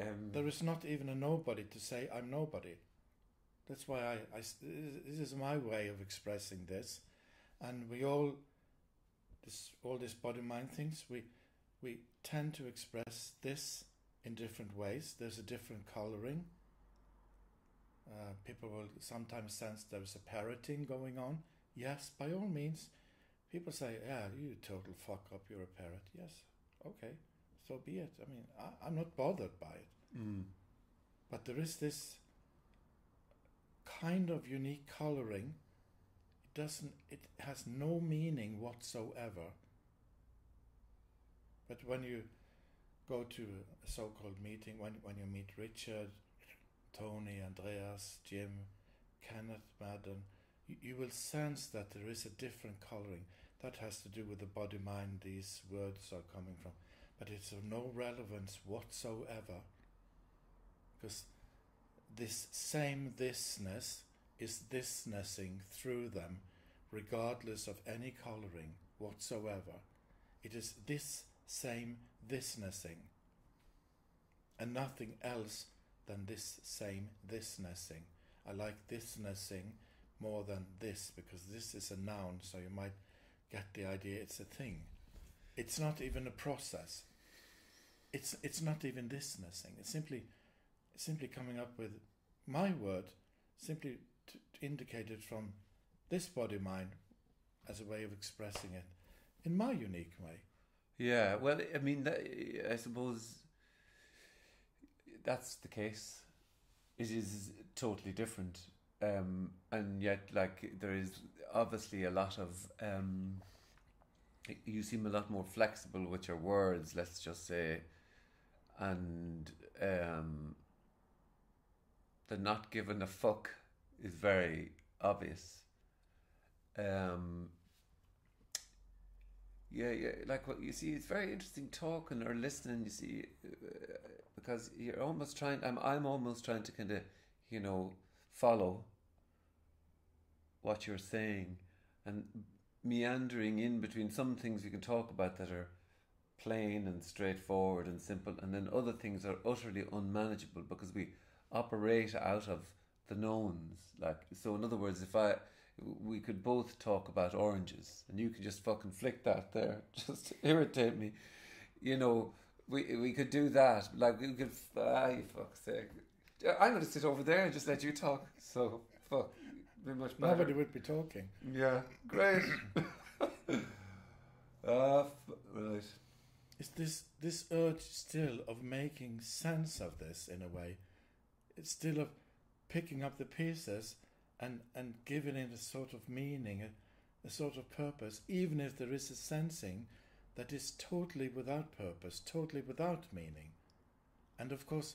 Um, There is not even a nobody to say I'm nobody. That's why I, I this is my way of expressing this, and we all this all this body mind things we we tend to express this in different ways. There's a different coloring. Uh, people will sometimes sense there's a parroting going on. Yes, by all means. People say, "Yeah, you total fuck up. You're a parrot." Yes, okay, so be it. I mean, I, I'm not bothered by it. mm, But there is this kind of unique coloring. Doesn't. It has no meaning whatsoever. But when you go to a so-called meeting, when when you meet Richard, Tony, Andreas, Jim, Kenneth, Madden, you, you will sense that there is a different coloring. That has to do with the body mind these words are coming from. But it's of no relevance whatsoever. Because this same thisness is thisnessing through them, regardless of any coloring whatsoever. It is this same thisnessing, and nothing else than this same thisnessing. I like thisnessing more than this because this is a noun, so you might get the idea it's a thing. It's not even a process. It's it's not even thisnessing. It's simply simply coming up with my word, simply to from this body mind as a way of expressing it in my unique way. yeah, well, I mean, I suppose that's the case. It is totally different, um, and yet, like, there is obviously a lot of. Um, you seem a lot more flexible with your words. Let's just say, and um, the not given a fuck is very obvious. Um, yeah, yeah, like what you see, it's very interesting talking or listening. You see, uh, because you're almost trying. I'm, I'm almost trying to kind of, you know, follow what you're saying, and meandering in between some things you can talk about that are plain and straightforward and simple, and then other things are utterly unmanageable because we operate out of the knowns. Like, so in other words, if I we could both talk about oranges, and you could just fucking flick that there, (laughs) just irritate me. You know, we we could do that. Like we could. Ah, you fuck's sake! I'm gonna sit over there and just let you talk. So fuck, be much better. Nobody would be talking. Yeah, great. uh, (coughs) f- right. It's this this urge still of making sense of this in a way. It's still of picking up the pieces and and giving it a sort of meaning, a, a sort of purpose, even if there is a sensing that is totally without purpose, totally without meaning. And of course,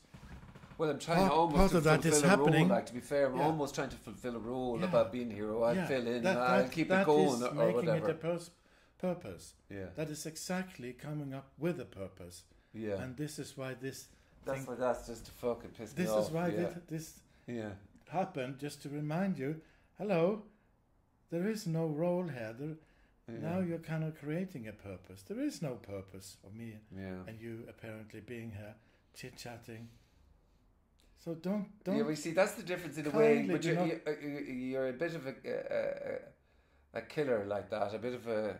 Well, I'm trying Part- almost part to of fulfill is a happening. role. Like to be fair, I'm Yeah. almost trying to fulfill a role Yeah. about being here. I yeah, fill in, that, I'll keep that it going, is or, or making whatever. it a pers- purpose. yeah, That is exactly coming up with a purpose. yeah. And this is why this that's thing- why that's just to fucking piss this me off. is why yeah. thi- this yeah, happened just to remind you hello there is no role here there, yeah, now you're kind of creating a purpose there is no purpose of me yeah. and you apparently being here chit chatting so don't don't Yeah, we see that's the difference in a way. But you're, not- you're, you're a bit of a, a, a killer like that, a bit of a,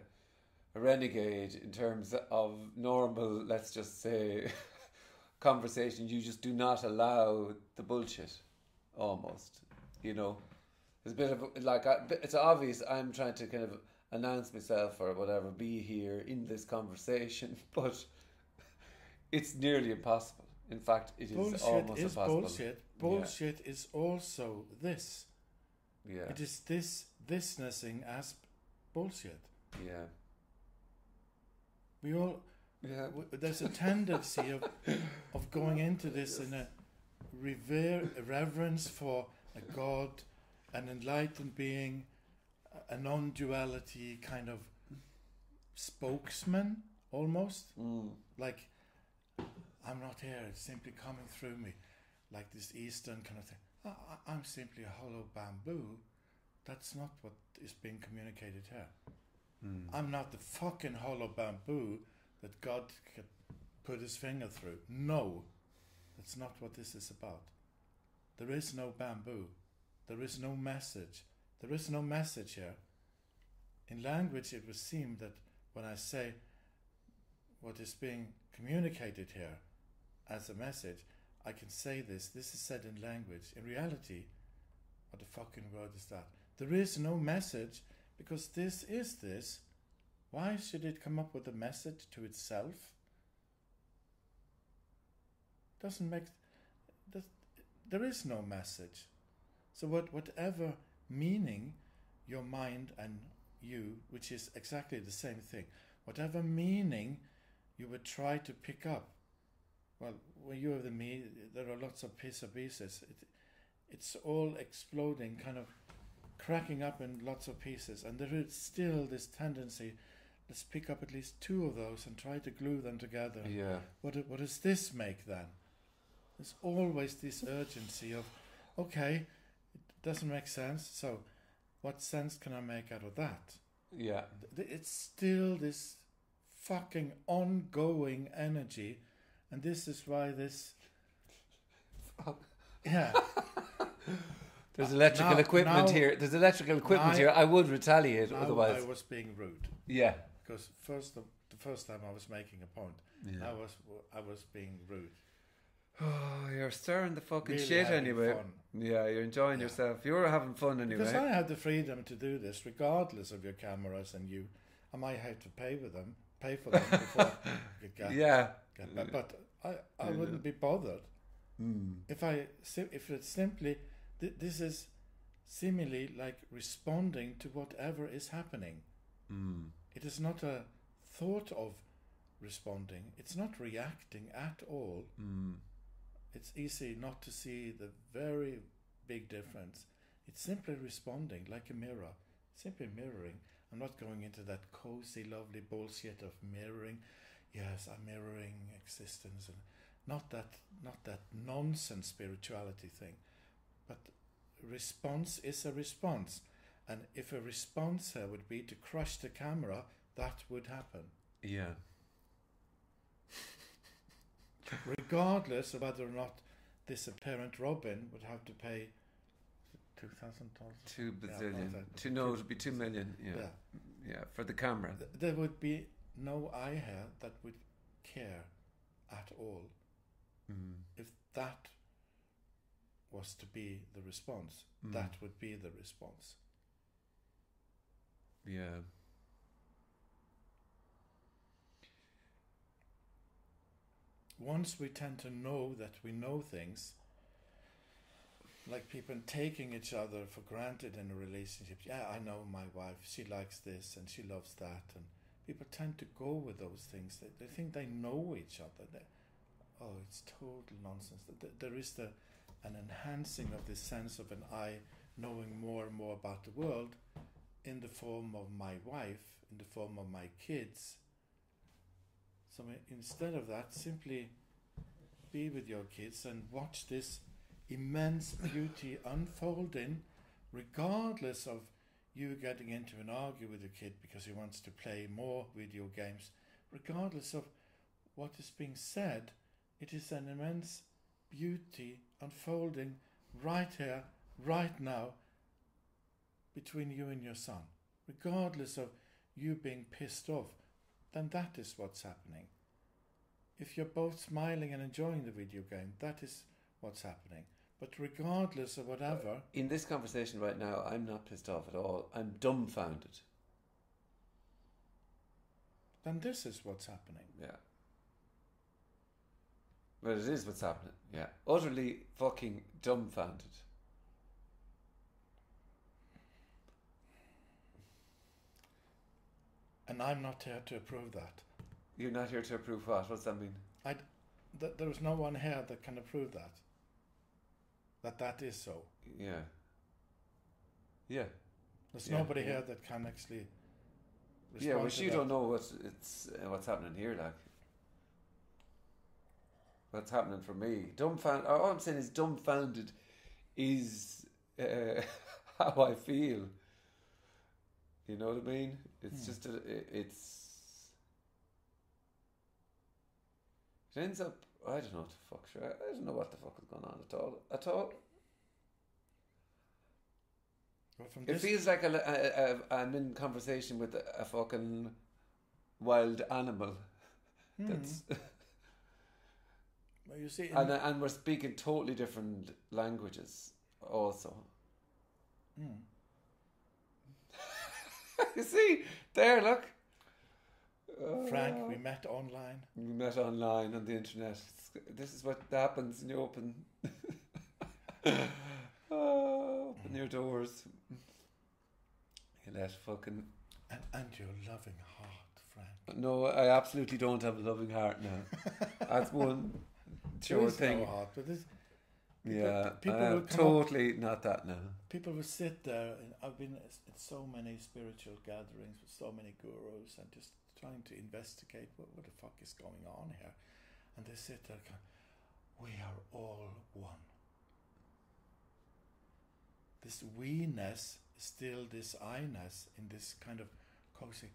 a renegade in terms of normal, let's just say, (laughs) conversation. You just do not allow the bullshit, almost. You know, it's a bit of like I, it's obvious. I'm trying to kind of announce myself or whatever, be here in this conversation, (laughs) but it's nearly impossible. In fact, it is bullshit almost is impossible. bullshit bullshit is also this Yeah. it is this thisnessing as bullshit Yeah. we all Yeah. w- there's a tendency of of going into this (laughs) in a revere reverence for a god, an enlightened being, a- a non-duality kind of spokesman almost Mm. like I'm not here. It's simply coming through me, like this Eastern kind of thing. I, I- I'm simply a hollow bamboo. That's not what is being communicated here. Mm. I'm not the fucking hollow bamboo that God could put his finger through. No, that's not what this is about. There is no bamboo. There is no message. There is no message here. In language, it would seem that when I say what is being communicated here as a message, I can say this. This is said in language. In reality, what the fucking word is that? There is no message because this is this. Why should it come up with a message to itself? Doesn't make. Does, there is no message. So what, whatever meaning your mind and you, which is exactly the same thing, whatever meaning you would try to pick up. Well, when you have the me, there are lots of pieces. It, it's all exploding, kind of cracking up in lots of pieces, and there is still this tendency. Let's pick up at least two of those and try to glue them together. Yeah. What, what does this make then? There's always this urgency of, okay, it doesn't make sense, so what sense can I make out of that? Yeah. It's still this fucking ongoing energy, and this is why this. (laughs) Yeah, There's electrical Now- equipment now- here. There's electrical equipment now- here. I would retaliate now otherwise. I was being rude yeah. because first the, the first time I was making a point, Yeah. I was I was being rude. Oh, you're stirring the fucking Really shit anyway. fun. Yeah, you're enjoying Yeah. yourself. You're having fun anyway. Because I have the freedom to do this, regardless of your cameras and you. I might have to pay with them, pay for them before (laughs) could get, yeah. get back. But I, I Yeah. wouldn't be bothered Mm. if I if it's simply th- this is seemingly like responding to whatever is happening. Mm. It is not a thought of responding. It's not reacting at all. Mm. It's easy not to see the very big difference. It's simply responding like a mirror, simply mirroring. I'm not going into that cozy, lovely bullshit of mirroring. Yes, I'm mirroring existence and not that not that nonsense spirituality thing. But response is a response. And if a response here would be to crush the camera, that would happen. Yeah. Regardless of whether or not this apparent Robin would have to pay two thousand dollars. Two Yeah, bazillion. okay. two, no, it would be two million. Yeah. Yeah. yeah. For the camera. There would be no eye here that would care at all Mm. if that was to be the response. Mm. That would be the response. Yeah. Once we tend to know that we know things, like people taking each other for granted in a relationship. Yeah, I know my wife. She likes this and she loves that, and people tend to go with those things. They, they think they know each other. They, oh, it's total nonsense. There is the an enhancing of this sense of an I knowing more and more about the world in the form of my wife, in the form of my kids. So instead of that, simply be with your kids and watch this immense beauty unfolding, regardless of you getting into an argue with your kid because he wants to play more video games, regardless of what is being said, it is an immense beauty unfolding right here, right now, between you and your son. Regardless of you being pissed off, then that is what's happening. If you're both smiling and enjoying the video game, that is what's happening. But regardless of whatever, uh, In this conversation right now, I'm not pissed off at all. I'm dumbfounded. then this is what's happening. Yeah. But it is what's happening. Yeah. Utterly fucking dumbfounded. And I'm not here to approve that. You're not here to approve what? What's that mean? I, Th- there is no one here that can approve that. That that is so. Yeah. Yeah. There's Yeah, nobody yeah. here that can actually. Yeah, well, you don't know what's it's uh, what's happening here, like. what's happening for me. Dumbfounded. All I'm saying is dumbfounded is uh, (laughs) how I feel. You know what I mean? It's Hmm. just a, it, it's it ends up. I don't know what the fuck. Sure, I don't know what the fuck is going on at all. At all. Well, It feels like a, a, a, I'm in conversation with a, a fucking wild animal. Hmm. That's (laughs) well, you see, and and we're speaking totally different languages. Also, Hmm. (laughs) you see there. Look, Frank, Uh, we met online. we met online on the internet. This is what happens when you open. (laughs) oh, open your doors. You let fucking And, and your loving heart, Frank. No, I absolutely don't have a loving heart now. (laughs) That's one sure thing. no heart, but this, yeah, people I am come up- totally not that now. people will sit there. And I've been at at so many spiritual gatherings with so many gurus and just trying to investigate what, what the fuck is going on here. And they sit there, going, we are all one. This we-ness is still this I-ness in this kind of cozy.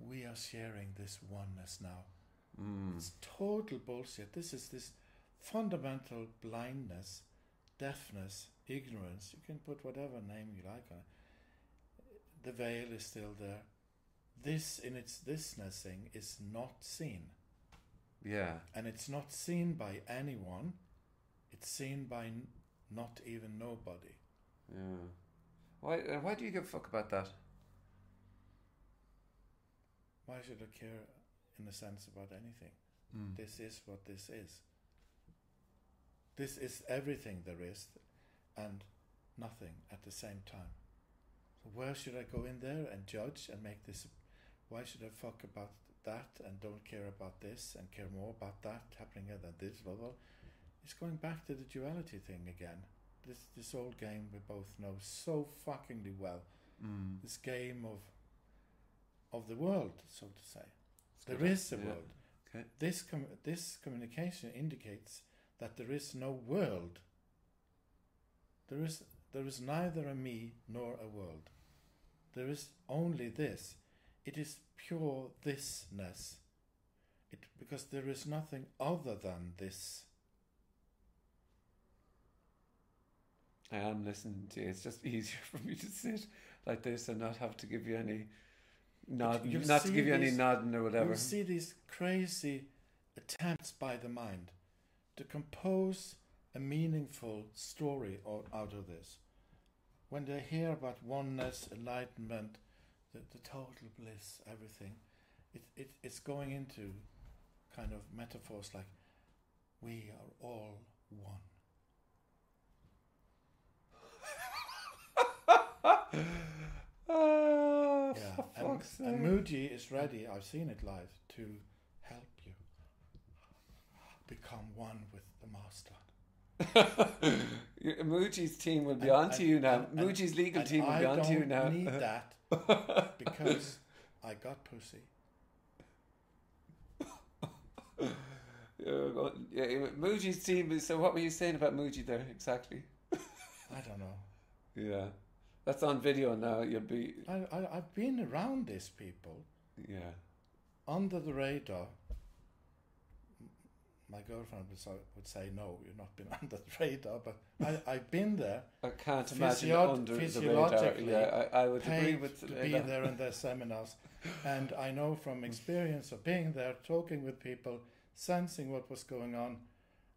We are sharing this oneness now. Mm. It's total bullshit. This is this fundamental blindness, deafness, ignorance. You can put whatever name you like on it. The veil is still there. This in its thisnessing is not seen. Yeah, And it's not seen by anyone. It's seen by n- not even nobody. yeah. Why? Uh, why do you give a fuck about that? Why should I care in a sense about anything? Mm. This is what this is. This is everything there is and nothing at the same time. So where should I go in there and judge and make this why should I fuck about that and don't care about this and care more about that happening than this blah blah it's going back to the duality thing again. This this old game we both know so fuckingly well. Mm. This game of of the world, so to say. It's There good. is a Yeah. world. Okay. This com- this communication indicates that there is no world. There is there is neither a me nor a world. There is only this. It is pure thisness. It because there is nothing other than this. I am listening to you. It's just easier for me to sit like this and not have to give you any nod, not to give you any nodding or whatever. You see these crazy attempts by the mind to compose a meaningful story out of this. When they hear about oneness, enlightenment, the, the total bliss, everything, it, it, it's going into kind of metaphors like we are all one. (laughs) Ah, Yeah, and, and. Mooji is ready. I've seen it live to become one with the master. (laughs) Mooji's team will be And- on to and- you now. and- Mooji's legal team will I be on to you don't now. need (laughs) that because I got pussy. (laughs) Yeah, yeah, Mooji's team. is- So, what were you saying about Mooji there exactly? I don't know. Yeah, that's on video now. You'll be I, I I've been around these people yeah. under the radar. My girlfriend would say, would say no, you've not been (laughs) under the radar, but I, I've been there, I can't imagine under the radar. physiologically Yeah, I, I would agree with to be there in their (laughs) seminars, and I know from experience of being there, talking with people, sensing what was going on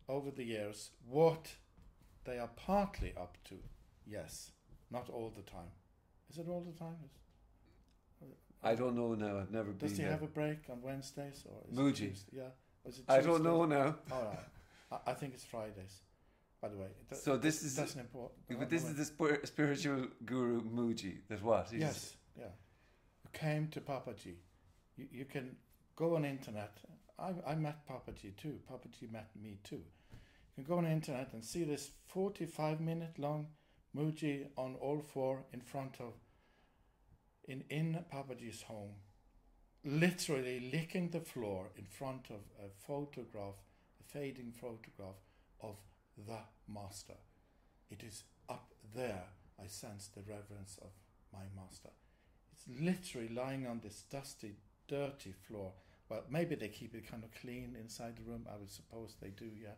over the years, what they are partly up to. Yes, not all the time. Is it all the time? I don't know now. I've never Does been he there. have a break on Wednesdays or is Mooji. Yeah. Is it I don't know now. All right. I, I think it's Fridays. By the way, it do- So this is doesn't important. But this is the spir- spiritual guru Mooji. That what? He's- yes, yeah. Who came to Papaji? You you can go on internet. I I met Papaji too. Papaji met me too. You can go on internet and see this forty-five minute long Mooji on all four in front of in in Papaji's home, literally licking the floor in front of a photograph, a fading photograph of the master. It is up there. I sense the reverence of my master. It's literally lying on this dusty, dirty floor. Well, maybe they keep it kind of clean inside the room. I would suppose they do, yeah.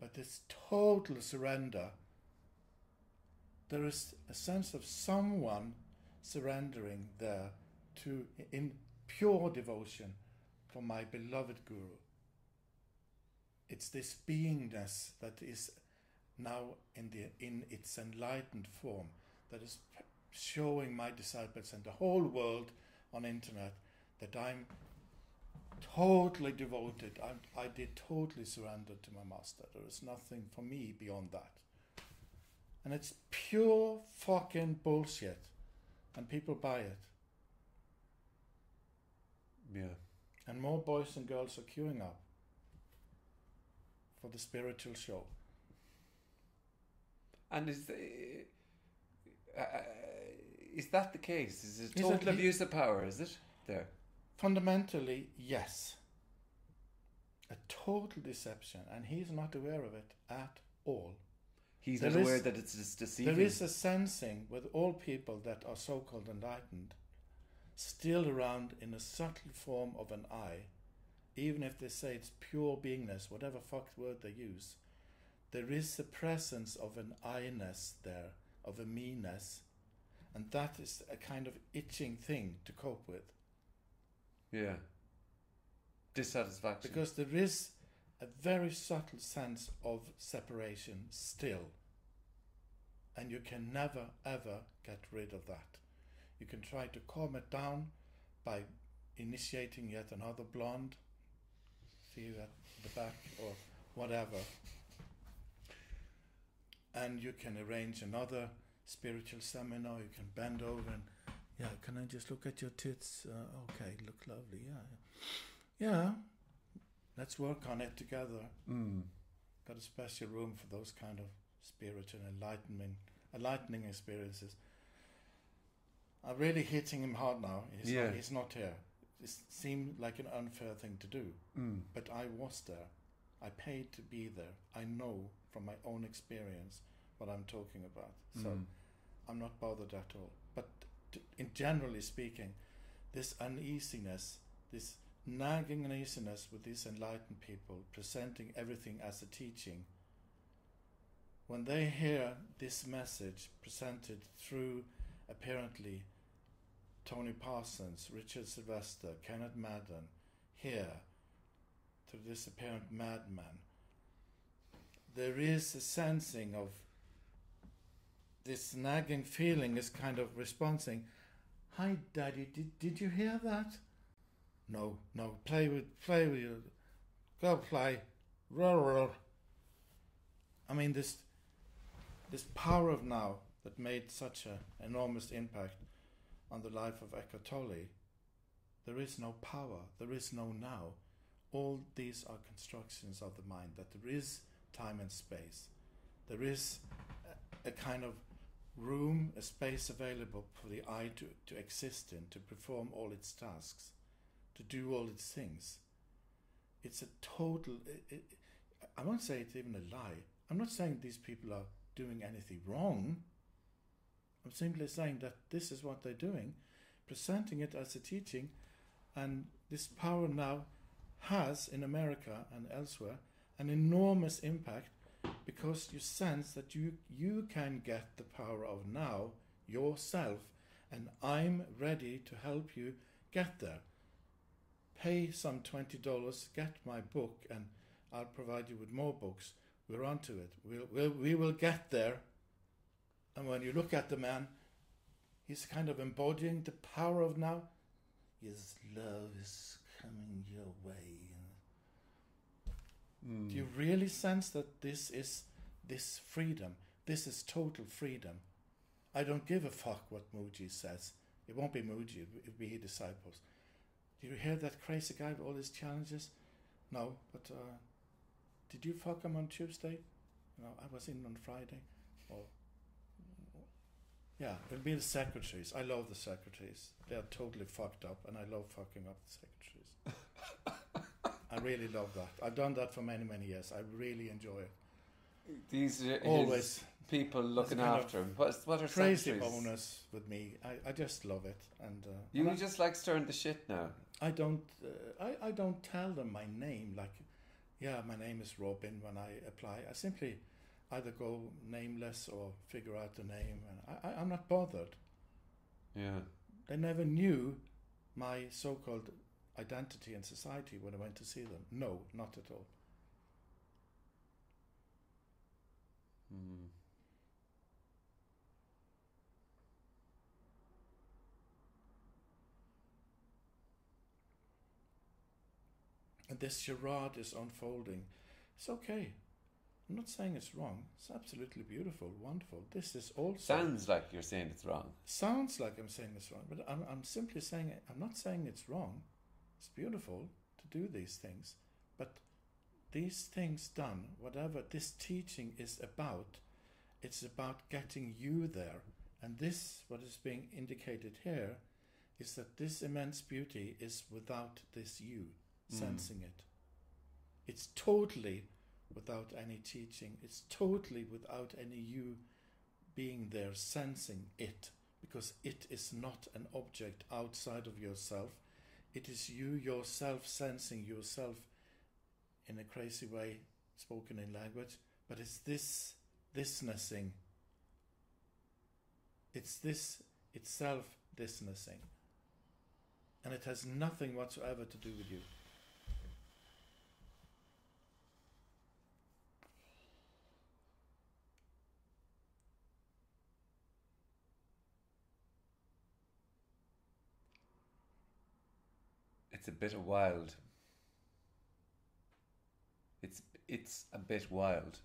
But this total surrender. There is a sense of someone surrendering there to in pure devotion for my beloved guru. It's this beingness that is now in the in its enlightened form that is showing my disciples and the whole world on internet that I'm totally devoted. I'm, I did totally surrender to my master. There is nothing for me beyond that. And it's pure fucking bullshit. And people buy it. Yeah. And more boys and girls are queuing up for the spiritual show. And is the, uh, uh, is that the case? Is it total le- abuse of power? Is it there? Fundamentally, yes. A total deception, and he's not aware of it at all. He's There not aware that it's just deceiving. There is a sensing with all people that are so called enlightened, still around in a subtle form of an I, even if they say it's pure beingness, whatever fucked word they use, there is the presence of an I-ness there, of a me-ness, and that is a kind of itching thing to cope with. yeah. Dissatisfaction. Because there is a very subtle sense of separation still. And you can never ever get rid of that. You can try to calm it down by initiating yet another blonde, see at the back or whatever. And you can arrange another spiritual seminar. You can bend over and, yeah, can I just look at your tits? Uh, okay, look lovely. Yeah, yeah. Let's work on it together. Mm. Got a special room for those kind of spiritual enlightenment, enlightening experiences. I'm really hitting him hard now. He's, Yeah. not, he's not here. It seemed like an unfair thing to do, Mm. but I was there. I paid to be there. I know from my own experience what I'm talking about. So Mm. I'm not bothered at all. But in generally speaking, this uneasiness, this nagging uneasiness with these enlightened people presenting everything as a teaching, when they hear this message presented through apparently Tony Parsons, Richard Sylvester, Kenneth Madden, here to this apparent madman, there is a sensing of this nagging feeling is kind of responding, Hi daddy, did, did you hear that? No, no, play with play with you. Go play. Roll. I mean this this power of now that made such an enormous impact on the life of Eckhart Tolle, there is no power, there is no now. All these are constructions of the mind, that there is time and space. There is a, kind of room, a space available for the eye to, to exist in, to perform all its tasks, to do all its things. It's a total. It, it, I won't say it's even a lie. I'm not saying these people are doing anything wrong. I'm simply saying that this is what they're doing, presenting it as a teaching, and this power now has in America and elsewhere an enormous impact because you sense that you you can get the power of now yourself and I'm ready to help you get there. Pay some twenty dollars, get my book, and I'll provide you with more books. We're onto it. We'll, we'll we will get there. And when you look at the man, he's kind of embodying the power of now. His love is coming your way. Mm. Do you really sense that this is this freedom? This is total freedom. I don't give a fuck what Mooji says. It won't be Mooji, it will be his disciples. Do you hear that crazy guy with all his challenges? No, but uh, did you fuck him on Tuesday? No, I was in on Friday. Yeah, it'll be the secretaries. I love the secretaries. They are totally fucked up, and I love fucking up the secretaries. (laughs) I really love that. I've done that for many, many years. I really enjoy it. These Always people looking after him. What's, what are crazy sanctuaries? bonus with me. I, I just love it, and uh, You and I- just like stirring the shit now. I don't uh, I, I don't tell them my name like yeah my name is Robin when I apply I simply either go nameless or figure out the name. And I, I, I'm not bothered. Yeah. they never knew my so-called identity in society when I went to see them. No not at all. Mm. and this charade is unfolding. It's okay I'm not saying it's wrong it's absolutely beautiful wonderful this is all Sounds like you're saying it's wrong. sounds like I'm saying it's wrong, but I'm, I'm simply saying it. I'm not saying it's wrong. It's beautiful to do these things, but these things done, whatever this teaching is about, it's about getting you there. And this, what is being indicated here, is that this immense beauty is without this you Mm. sensing it. It's totally without any teaching. It's totally without any you being there sensing it because it is not an object outside of yourself. It is you yourself sensing yourself in a crazy way spoken in language but it's this thisnessing. It's this itself thisnessing. And it has nothing whatsoever to do with you bit wild. It's it's a bit wild.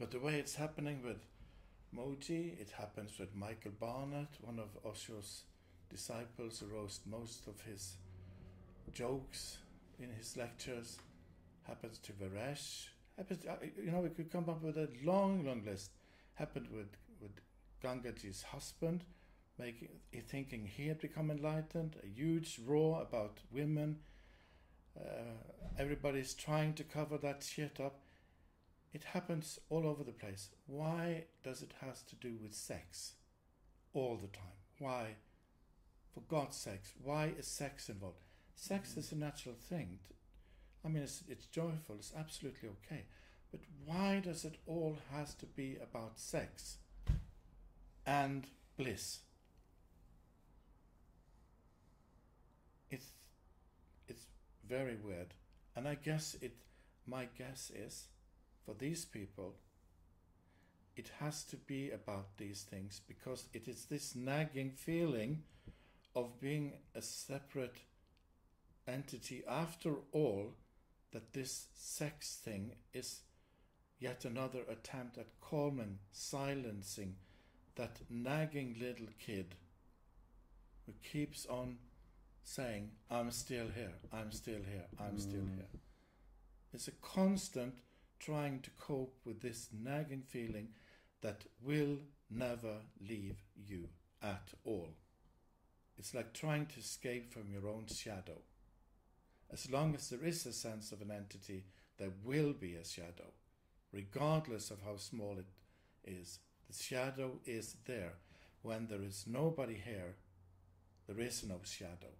But the way it's happening with Mooji, it happens with Michael Barnett, one of Osho's disciples who wrote most of his jokes in his lectures. Happens to Veeresh. Happens, uh, you know, we could come up with a long, long list. Happened with with Gangaji's husband, making thinking he had become enlightened. A huge roar about women. Uh, everybody's trying to cover that shit up it happens all over the place. Why does it has to do with sex all the time? Why, for God's sakes, why is sex involved? Sex is a natural thing. I mean, it's, it's joyful, it's absolutely okay. But why does it all has to be about sex and bliss? It's it's very weird, and I guess it. My guess is for these people, it has to be about these things because it is this nagging feeling of being a separate entity after all that this sex thing is yet another attempt at calming, silencing that nagging little kid who keeps on saying, I'm still here, I'm still here, I'm still Mm. here. It's a constant trying to cope with this nagging feeling that will never leave you at all. It's like trying to escape from your own shadow. As long as there is a sense of an entity, there will be a shadow, regardless of how small it is. The shadow is there. When there is nobody here, there is no shadow.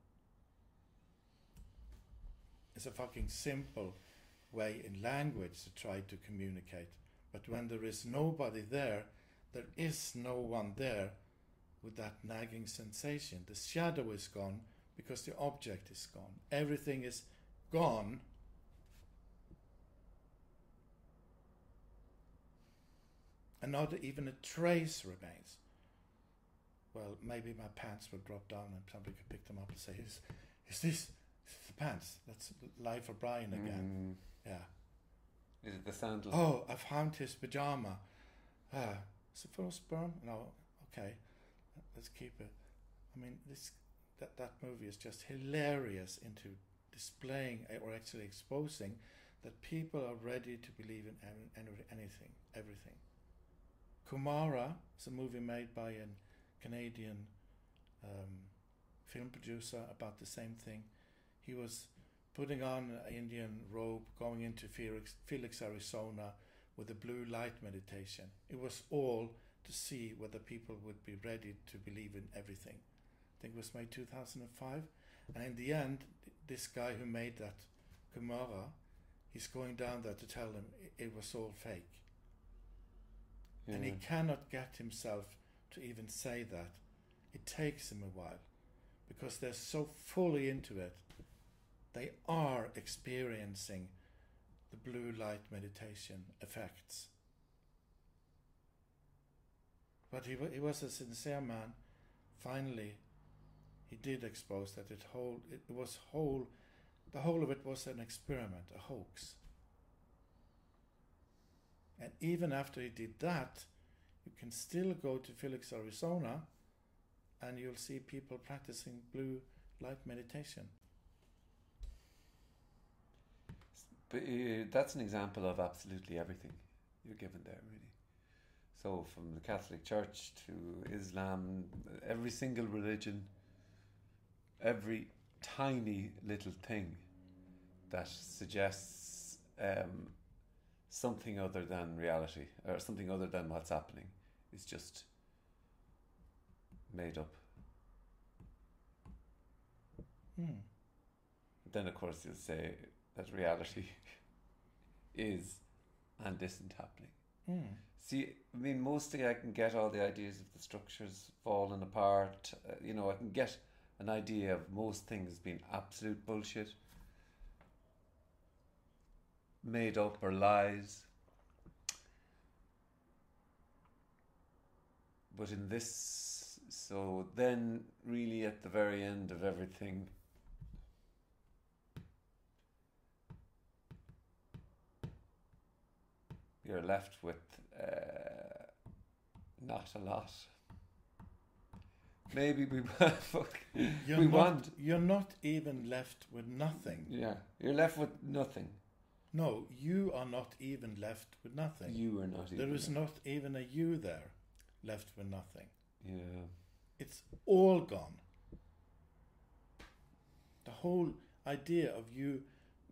It's a fucking simple way in language to try to communicate. But when there is nobody there, there is no one there with that nagging sensation. The shadow is gone because the object is gone. Everything is gone. And not even a trace remains. Well, maybe my pants will drop down and somebody could pick them up and say, Is, is this pants? That's Life brian again. Mm. Yeah. Is it the sandal? Oh, I found his pajama. Ah, is it full of sperm? No. Okay, let's keep it. I mean, this that that movie is just hilarious into displaying uh, or actually exposing that people are ready to believe in any, any, anything, everything. Kumaré is a movie made by a Canadian um, film producer about the same thing. He was putting on an Indian robe, going into Phoenix, Phoenix, Arizona with a blue light meditation. It was all to see whether people would be ready to believe in everything. I think it was May 2005. And in the end, this guy who made that Kumaré, he's going down there to tell them it, it was all fake. And he cannot get himself to even say that. It takes him a while because they're so fully into it. They are experiencing the blue light meditation effects. But he, he was a sincere man. Finally, he did expose that it whole it was whole, the whole of it was an experiment, a hoax. And even after he did that, you can still go to Phoenix, Arizona, and you'll see people practicing blue light meditation. But uh, that's an example of absolutely everything you're given there, really. So, from the Catholic Church to Islam, every single religion, every tiny little thing that suggests um, something other than reality or something other than what's happening is just made up. Hmm. Then, of course, you'll say that reality (laughs) is and isn't happening. Hmm. See, I mean, mostly I can get all the ideas of the structures falling apart. Uh, you know, I can get an idea of most things being absolute bullshit, made up or lies. But in this, so then, really, at the very end of everything, you're left with uh, not a lot. Maybe we (laughs) fuck. You're we not, want. You're not even left with nothing. Yeah, you're left with nothing. No, you are not even left with nothing. You are not. there is not even a you there, left with nothing. Yeah. It's all gone. The whole idea of you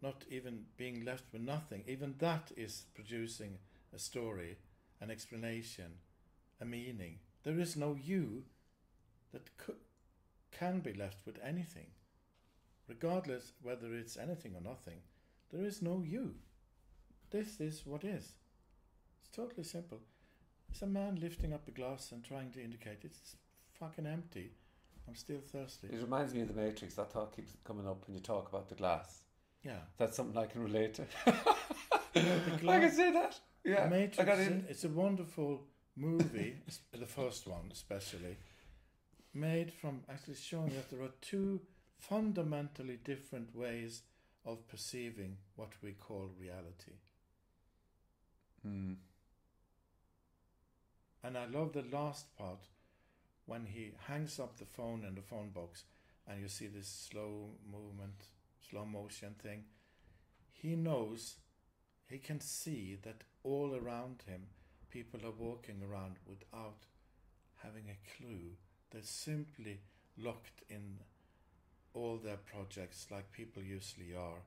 not even being left with nothing, even that is producing a story, an explanation, a meaning. There is no you that could, can be left with anything. Regardless whether it's anything or nothing, there is no you. This is what is. It's totally simple. It's a man lifting up a glass and trying to indicate it's fucking empty. I'm still thirsty. It reminds me of the Matrix. That thought keeps coming up when you talk about the glass. Yeah. That's something I can relate to. (laughs) I can say that. Yeah. Matrix, I got in. it's a wonderful movie, (laughs) the first one especially, made from actually showing that there are two fundamentally different ways of perceiving what we call reality. Hmm. And I love the last part when he hangs up the phone in the phone box and you see this slow movement, slow motion thing. He knows, he can see that all around him people are walking around without having a clue. They're simply locked in all their projects like people usually are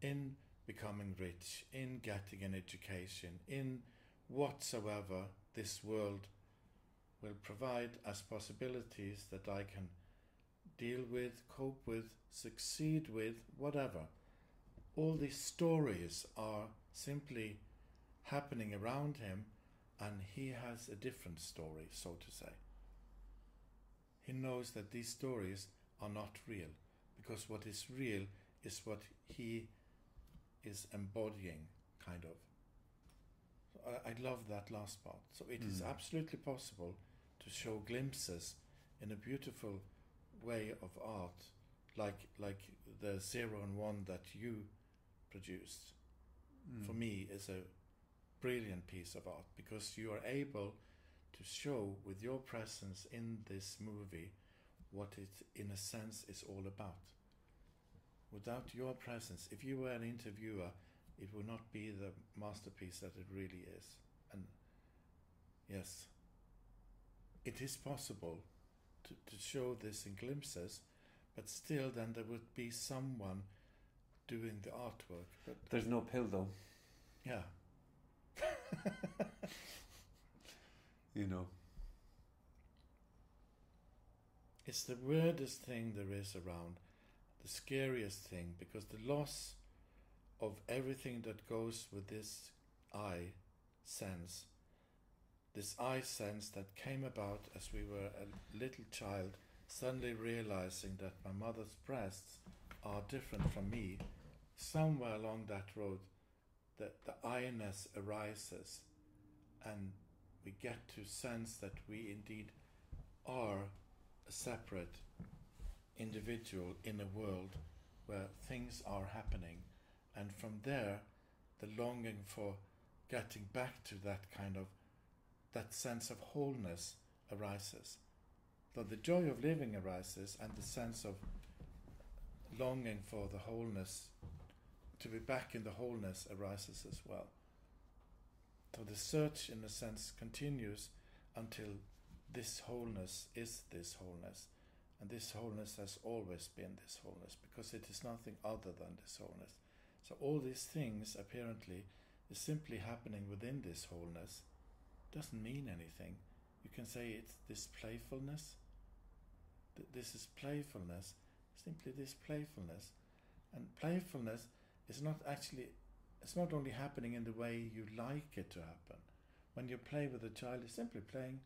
in becoming rich, in getting an education, in whatsoever this world will provide as possibilities that I can deal with, cope with, succeed with, whatever. All these stories are simply happening around him, and he has a different story, so to say. He knows that these stories are not real, because what is real is what he is embodying, kind of. I, I love that last part. So it is Mm. absolutely possible to show glimpses in a beautiful way of art, like like the zero and one that you produced. Hmm. For me, is a brilliant piece of art because you are able to show with your presence in this movie what it, in a sense, is all about. Without your presence, if you were an interviewer, it would not be the masterpiece that it really is. And yes, it is possible to, to show this in glimpses, but still, then there would be someone doing the artwork. But There's no pill though, yeah, (laughs) you know. it's the weirdest thing there is around, the scariest thing, because the loss of everything that goes with this eye sense, this eye sense that came about as we were a little child, suddenly realizing that my mother's breasts are different from me, somewhere along that road, that the I-ness arises, and we get to sense that we indeed are a separate individual in a world where things are happening, and from there, the longing for getting back to that kind of that sense of wholeness arises. So the joy of living arises, and the sense of longing for the wholeness, to be back in the wholeness arises as well. So the search, in a sense, continues until this wholeness is this wholeness. And this wholeness has always been this wholeness because it is nothing other than this wholeness. So all these things apparently is simply happening within this wholeness. Doesn't mean anything. You can say it's this playfulness. Th- This is playfulness. Simply this playfulness. And playfulness is not actually it's not only happening in the way you like it to happen. When you play with a child, it's simply playing,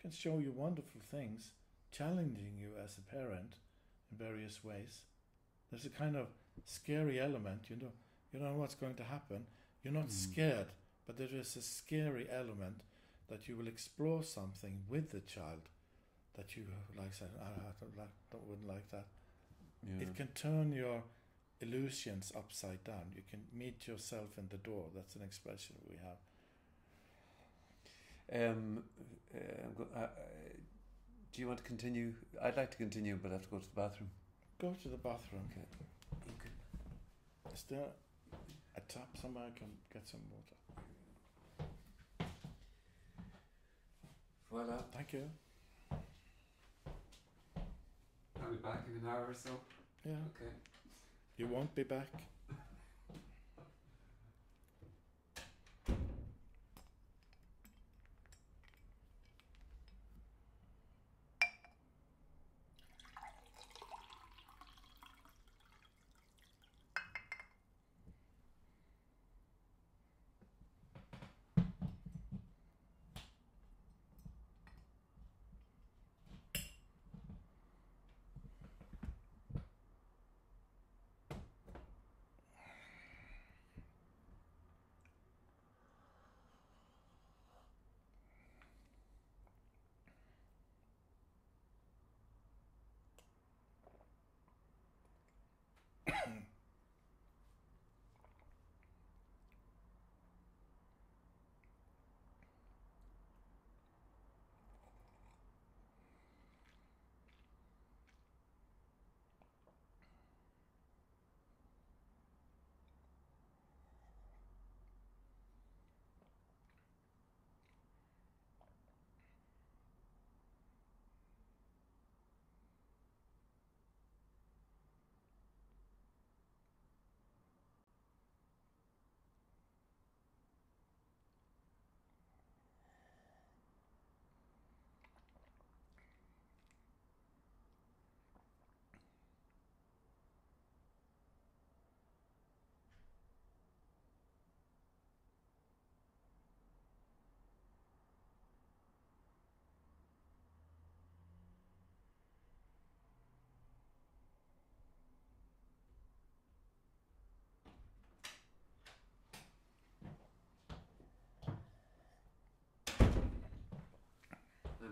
can show you wonderful things, challenging you as a parent in various ways. There's a kind of scary element, you know, you don't know what's going to happen. You're not Mm. scared, but there is a scary element that you will explore something with the child that you like say, "Ah, I don't like, don't, wouldn't like that. Yeah. It can turn your illusions upside down. You can meet yourself in the door. That's an expression we have. Um, uh, I'm go- uh, uh, do you want to continue? I'd like to continue, but I have to go to the bathroom. Go to the bathroom. Okay. You can. Is there a tap somewhere I can get some water? Voila. Thank you. I'll be back in an hour or so. Yeah. Okay. You won't be back.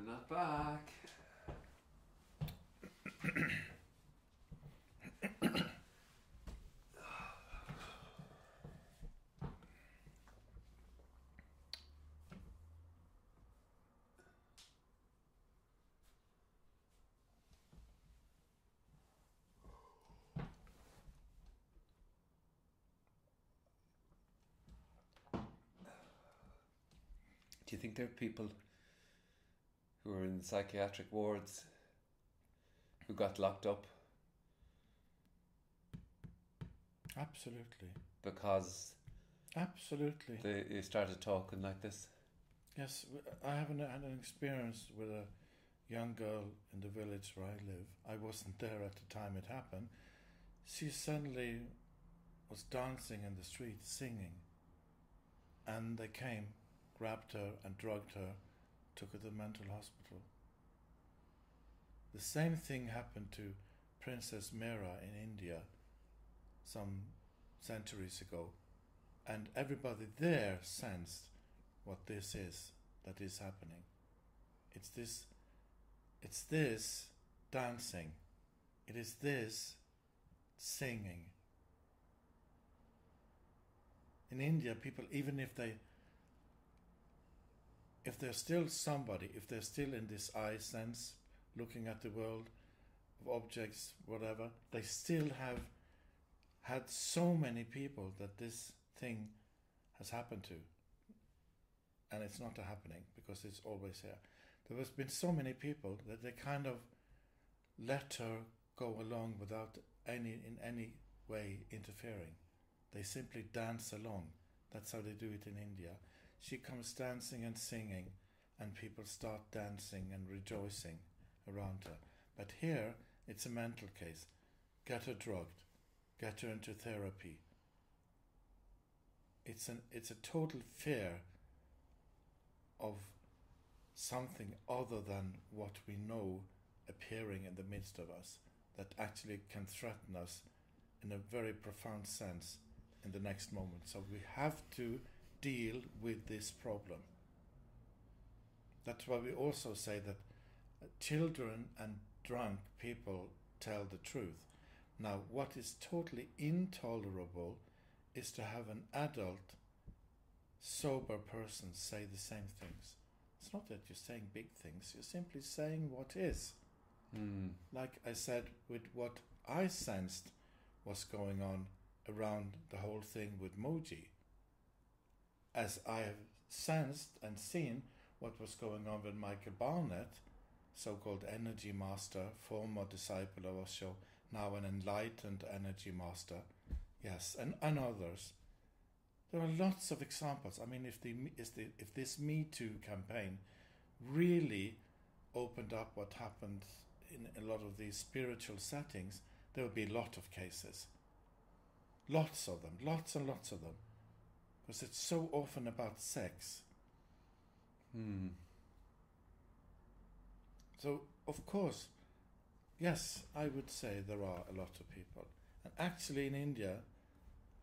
I'm not back. Do you think there are people who were in psychiatric wards who got locked up Absolutely. because Absolutely. they, they started talking like this? Yes, I haven't had an experience with a young girl in the village where I live. I wasn't there at the time it happened. She suddenly was dancing in the street, singing. And they came, grabbed her, and drugged her, took her to the mental hospital. The same thing happened to Princess Mira in India some centuries ago. And everybody there sensed what this is that is happening. It's this it's this dancing. It is this singing. In India people even if they if they're still somebody, if they're still in this I sense, looking at the world of objects, whatever, they still have had so many people that this thing has happened to and it's not a happening because it's always here. There has been so many people that they kind of let her go along without any in any way interfering. They simply dance along. That's how they do it in India. She comes dancing and singing, and people start dancing and rejoicing around her. But here, it's a mental case. Get her drugged, get her into therapy. It's an it's a total fear of something other than what we know appearing in the midst of us that actually can threaten us in a very profound sense in the next moment. So we have to deal with this problem. That's why we also say that uh, children and drunk people tell the truth. Now, what is totally intolerable is to have an adult sober person say the same things. It's not that you're saying big things, you're simply saying what is. Mm. Like I said, with what I sensed was going on around the whole thing with Mooji. As I have sensed and seen what was going on with Michael Barnett, so called energy master, former disciple of Osho, now an enlightened energy master, yes, and, and others. There are lots of examples. I mean, if the if the if this Me Too campaign really opened up what happened in a lot of these spiritual settings, there would be a lot of cases. Lots of them, lots and lots of them, because it's so often about sex. Hmm. So, of course, yes, I would say there are a lot of people. And actually, in India,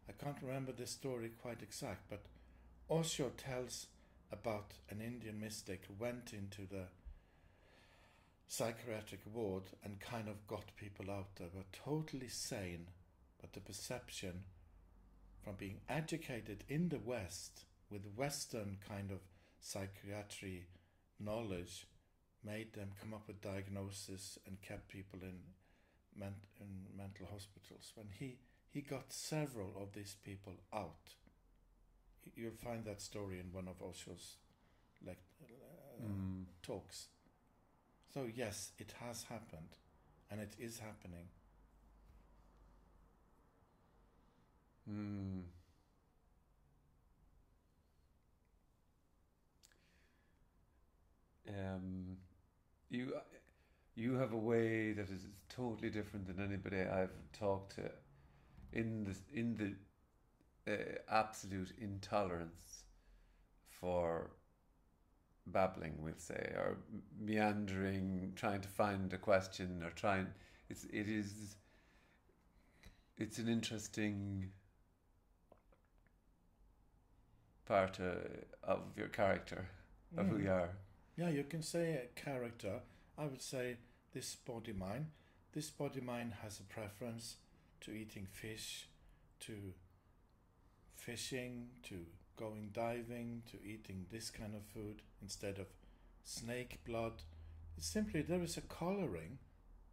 I can't remember this story quite exact, but Osho tells about an Indian mystic who went into the psychiatric ward and kind of got people out that were totally sane, but the perception from being educated in the West with Western kind of psychiatry knowledge made them come up with diagnosis and kept people in, ment- in mental hospitals. When he, he got several of these people out, you'll find that story in one of Osho's like, uh, Mm. talks. So, yes, it has happened and it is happening. Mm. Um, you you have a way that is totally different than anybody I've talked to in the in the uh, absolute intolerance for babbling, we'll say, or meandering, trying to find a question or trying. It's it is. It's an interesting part uh, of your character, of who Mm. you are. Yeah, you can say a character. I would say this body mind. This body mind has a preference to eating fish, to fishing, to going diving, to eating this kind of food instead of snake blood. It's simply there is a coloring,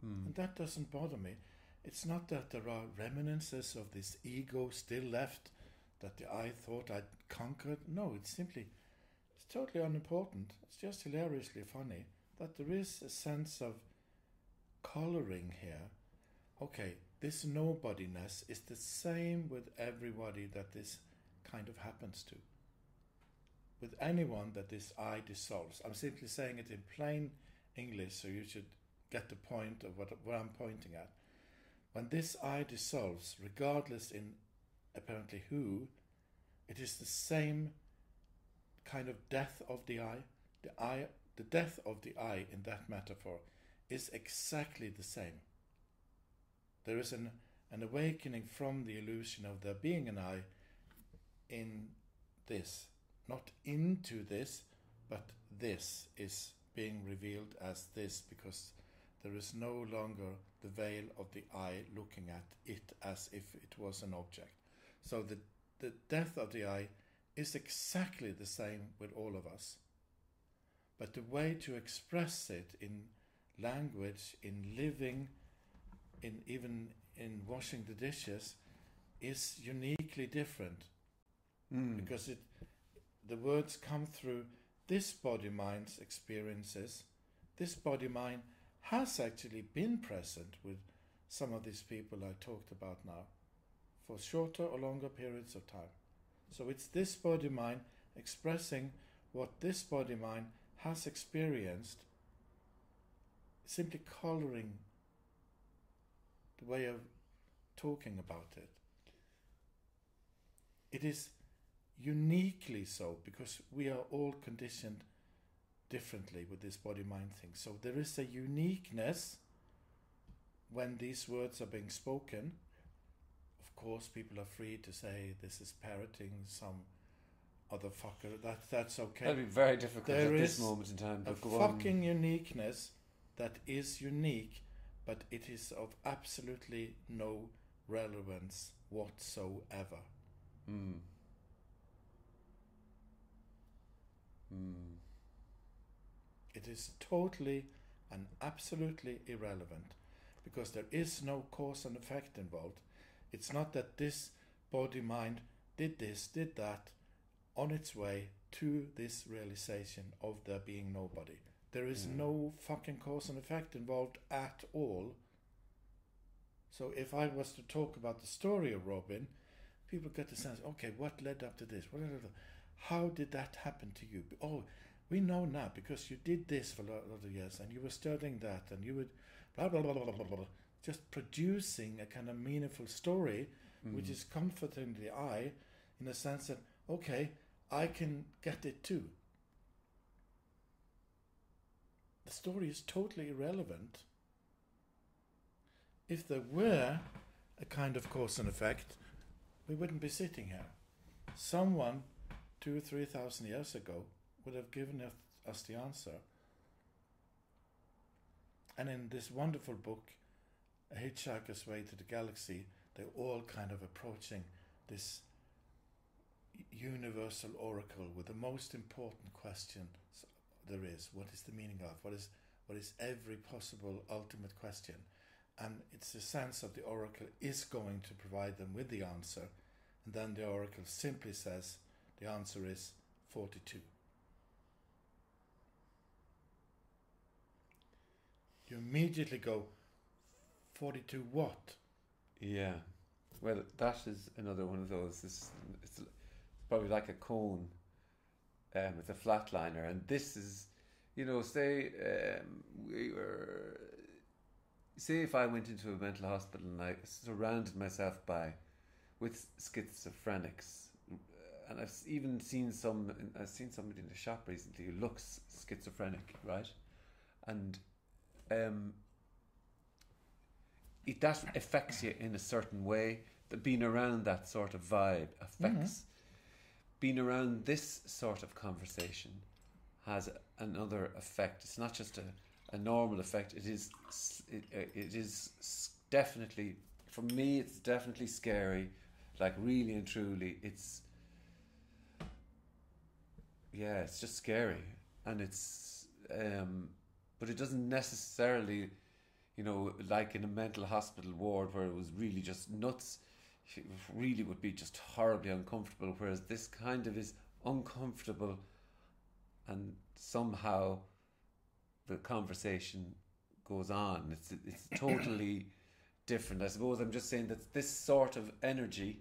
Mm. and that doesn't bother me. It's not that there are reminiscences of this ego still left that the I thought I'd conquered. No, it's simply it's totally unimportant. It's just hilariously funny that there is a sense of coloring here. Okay, this nobodiness is the same with everybody that this kind of happens to. With anyone that this I dissolves. I'm simply saying it in plain English so you should get the point of what, what I'm pointing at. When this I dissolves, regardless in apparently who, it is the same kind of death of the eye. The I, the death of the eye in that metaphor is exactly the same. There is an, an awakening from the illusion of there being an I in this, not into this, but this is being revealed as this because there is no longer the veil of the I looking at it as if it was an object. So the, the death of the I is exactly the same with all of us. But the way to express it in language, in living, in even in washing the dishes, is uniquely different Mm. because it the words come through this body mind's experiences. This body mind has actually been present with some of these people I talked about now for shorter or longer periods of time. So it's this body mind expressing what this body mind has experienced, simply coloring the way of talking about it. It is uniquely so because we are all conditioned differently with this body mind thing. So there is a uniqueness when these words are being spoken. Of course, people are free to say this is parroting some other fucker. That that's okay. That'd be very difficult There at this moment in time. a But go on. fucking uniqueness that is unique, but it is of absolutely no relevance whatsoever. Mm. Mm. It is totally and absolutely irrelevant because there is no cause and effect involved. It's not that this body mind did this, did that on its way to this realization of there being nobody. There is Mm. no fucking cause and effect involved at all. So if I was to talk about the story of Robin, people get the sense, okay, what led up to this? What led up to- How did that happen to you? Oh, we know now because you did this for a lot of years and you were studying that and you would blah blah blah blah blah blah, blah just producing a kind of meaningful story which Mm. is comforting the eye in the sense that okay i can get it too the story is totally irrelevant if there were a kind of cause and effect we wouldn't be sitting here someone two or three thousand years ago would have given us the answer. And in this wonderful book, A Hitchhiker's Way to the Galaxy, they're all kind of approaching this universal oracle with the most important question there is. What is the meaning of? What is what is every possible ultimate question? And it's the sense of the oracle is going to provide them with the answer, and then the oracle simply says the answer is 42. You immediately go, 42 watt. Yeah. Well, that is another one of those. It's, it's probably like a cone um, with a flatliner. And this is, you know, say um, we were. Say if I went into a mental hospital and I surrounded myself by with schizophrenics, and I've even seen some. I've seen somebody in the shop recently who looks schizophrenic, right? And um, it, that affects you in a certain way. That being around that sort of vibe affects. Being around this sort of conversation has another effect. It's not just a, a normal effect. It is. It, uh, it is definitely for me. It's definitely scary. Like really and truly, it's. Yeah, it's just scary, and it's. Um, but it doesn't necessarily you know, like in a mental hospital ward where it was really just nuts, really would be just horribly uncomfortable. Whereas this kind of is uncomfortable, and somehow the conversation goes on. It's it's (coughs) totally different. I suppose I'm just saying that this sort of energy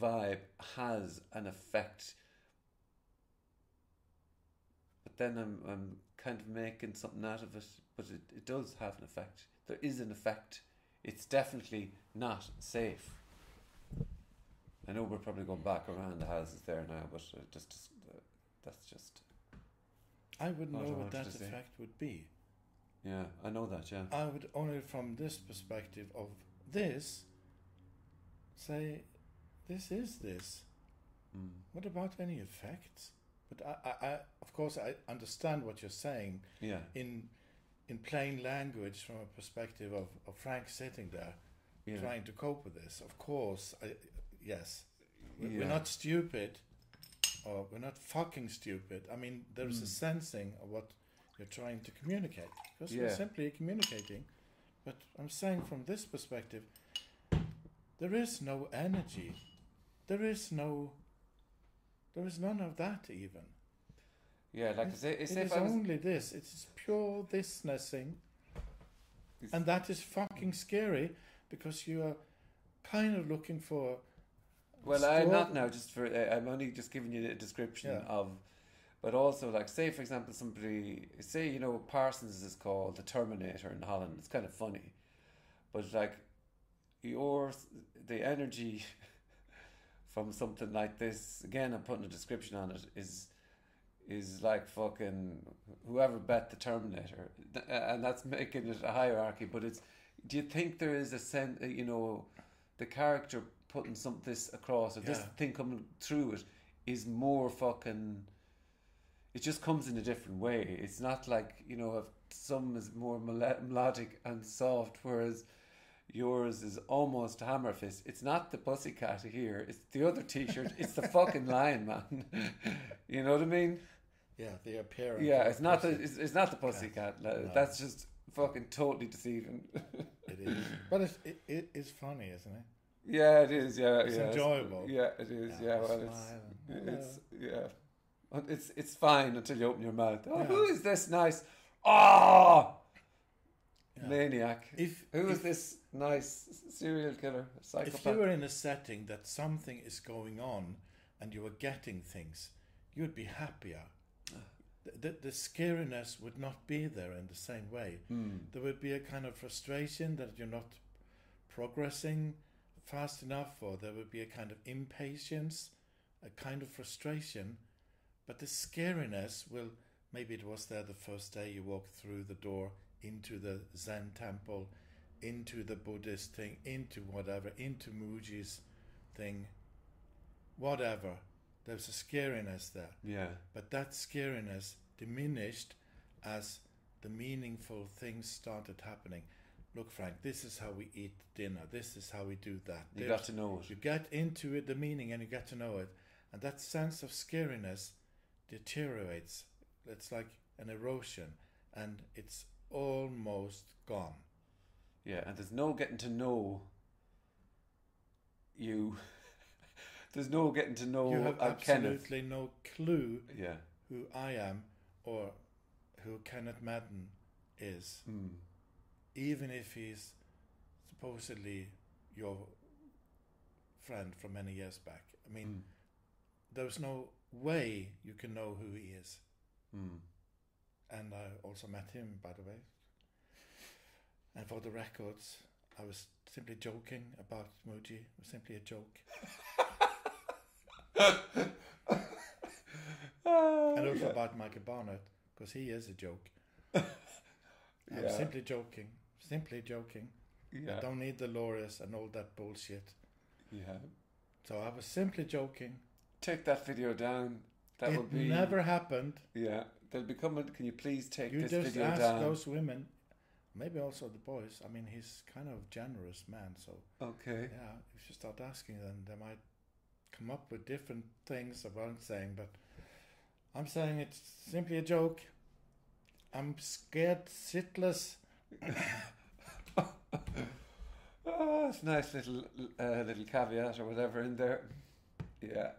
vibe has an effect. But then I'm I'm kind of making something out of it, but it, it does have an effect. There is an effect. It's definitely not safe. I know we're probably going back around the houses there now, but uh, just, just uh, that's just I wouldn't know what that effect would be. yeah. I know that. Yeah. I would only from this perspective of this say this is this. Mm. What about any effects? But I, I, I of course I understand what you're saying Yeah. in in plain language from a perspective of, of Frank sitting there Yeah. trying to cope with this. Of course, I, yes, We- Yeah. we're not stupid, or we're not fucking stupid. I mean, there's a Mm. sensing of what you're trying to communicate because Yeah. we're simply communicating. But I'm saying from this perspective, there is no energy. There is no. There is none of that even. Yeah. Like I It- say, it is I was, only this. It's pure thisnessing. It's- And that is fucking scary because you are kind of looking for. Well, I'm not now. Just for uh, I'm only just giving you a description Yeah. of, but also like say for example somebody say you know Parsons is called the Terminator in Holland. It's kind of funny, but like your the energy (laughs) from something like this again. I'm putting a description on it is is like fucking whoever bet the Terminator, and that's making it a hierarchy. But it's do you think there is a sense uh, you know the character putting some this across or this Yeah. thing coming through it is more fucking it just comes in a different way. It's not like you know if some is more melodic and soft whereas yours is almost hammer fist. It's not the pussycat here. It's the other t-shirt. It's the fucking lion man. (laughs) You know what i mean Yeah, the appearance. yeah it's not the it's, it's not the pussycat No. that's just fucking totally deceiving (laughs) It is, but it's, it, it is funny, isn't it? Yeah, it is. Yeah, It's yeah, enjoyable. yeah, it is. Yeah, Yeah, well, it's it's yeah, it's it's fine until you open your mouth. Oh, Yeah. who is this nice? Oh, Yeah. maniac! If Who is if, this nice serial killer, psychopath? if you were in a setting that something is going on and you were getting things, you'd be happier. The, the, scariness would not be there in the same way. Hmm. There would be a kind of frustration that you're not progressing fast enough, or there would be a kind of impatience, a kind of frustration. But the scariness will maybe it was there the first day you walked through the door into the Zen temple, into the Buddhist thing, into whatever, into Mooji's thing, whatever. There's a scariness there. Yeah, But that scariness diminished as the meaningful things started happening. Look, Frank, this is how we eat dinner. This is how we do that. you There's- got to know it. you get into it, the meaning, and you get to know it. And that sense of scariness deteriorates. It's like an erosion, and it's almost gone. Yeah, and there's no getting to know you. There's no getting to know you have uh, Kenneth. absolutely no clue Yeah. who I am or who Kenneth Madden is. Mm. even if he's supposedly your friend from many years back. I mean, Mm. there's no way you can know who he is. Mm. And I also met him, by the way. And for the records, I was simply joking about Mooji. It was simply a joke. (laughs) (laughs) And also yeah. about Michael Barnett, because he is a joke. (laughs) I'm simply joking. Simply joking. yeah. Don't need the lawyers and all that bullshit. Yeah. So I was simply joking. Take that video down. That it would be never happened. Yeah, they'll be coming. Can you please take You this just video ask those women, maybe also the boys. I mean, he's kind of generous man, so Okay. yeah. If you start asking them, they might come up with different things about what I'm saying. But I'm saying it's simply a joke. I'm scared shitless. Oh, (coughs) it's a nice little uh, little caveat or whatever in there. Yeah.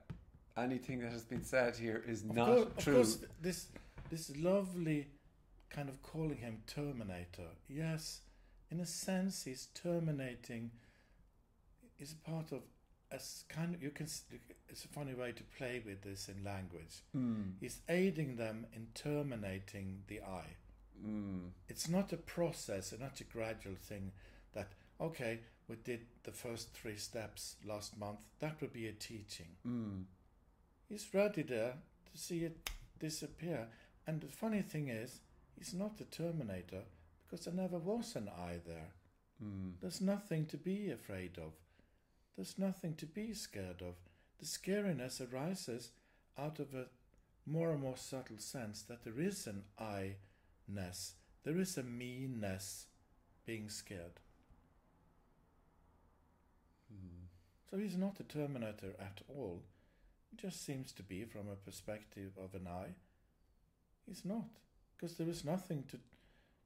Anything that has been said here is Of not course, true. Of course, this this lovely kind of calling him Terminator. Yes, in a sense, he's terminating. Is part of as kind of you can. It's a funny way to play with this in language. Mm. He's aiding them in terminating the I. Mm. It's not a process, it's not a gradual thing that, okay, we did the first three steps last month, that would be a teaching. Mm. He's ready there to see it disappear. And the funny thing is, he's not a terminator because there never was an I there. Mm. There's nothing to be afraid of. There's nothing to be scared of. The scariness arises out of a more and more subtle sense that there is an I ness, there is a me-ness being scared. Mm. So he's not a terminator at all. He just seems to be from a perspective of an I. He's not, because there is nothing to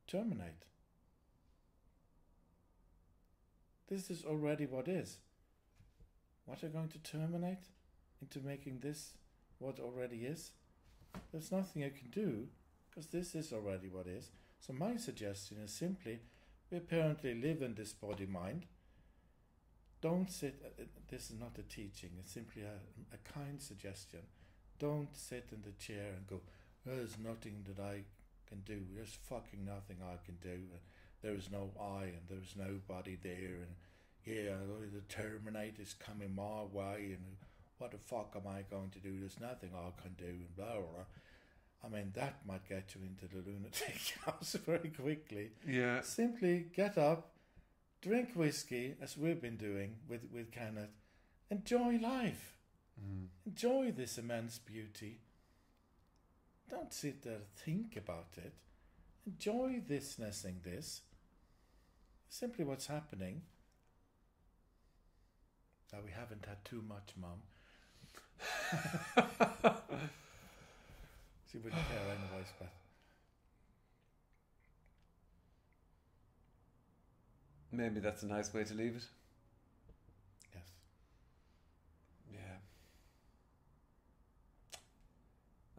terminate. This is already what is. What are going to terminate into making this what already is? There's nothing you can do, because this is already what is. So my suggestion is simply, we apparently live in this body mind don't sit uh, uh, this is not a teaching it's simply a, a kind suggestion don't sit in the chair and go there's nothing that i can do there's fucking nothing i can do and there is no i and there's nobody there and yeah the terminator's coming my way and what the fuck am i going to do there's nothing i can do and blah blah, blah. i mean that might get you into the lunatic (laughs) house very quickly Yeah. simply get up, drink whiskey, as we've been doing with, with Kenneth, enjoy life. Mm. Enjoy this immense beauty. Don't sit there and think about it. Enjoy this nessing this. Simply what's happening. Now we haven't had too much, Mum. (laughs) she wouldn't care anyways, but Maybe that's a nice way to leave it. yes. Yeah.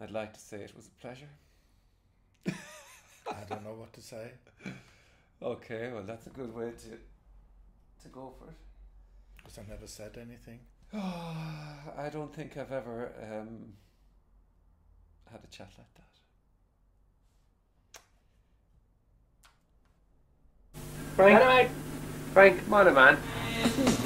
I'd like to say it was a pleasure. (laughs) I don't know what to say. Okay, well that's a good way to to go for it. Because I never said anything. (sighs) I don't think I've ever um, had a chat like that. Frank, Frank, come on, man. (laughs)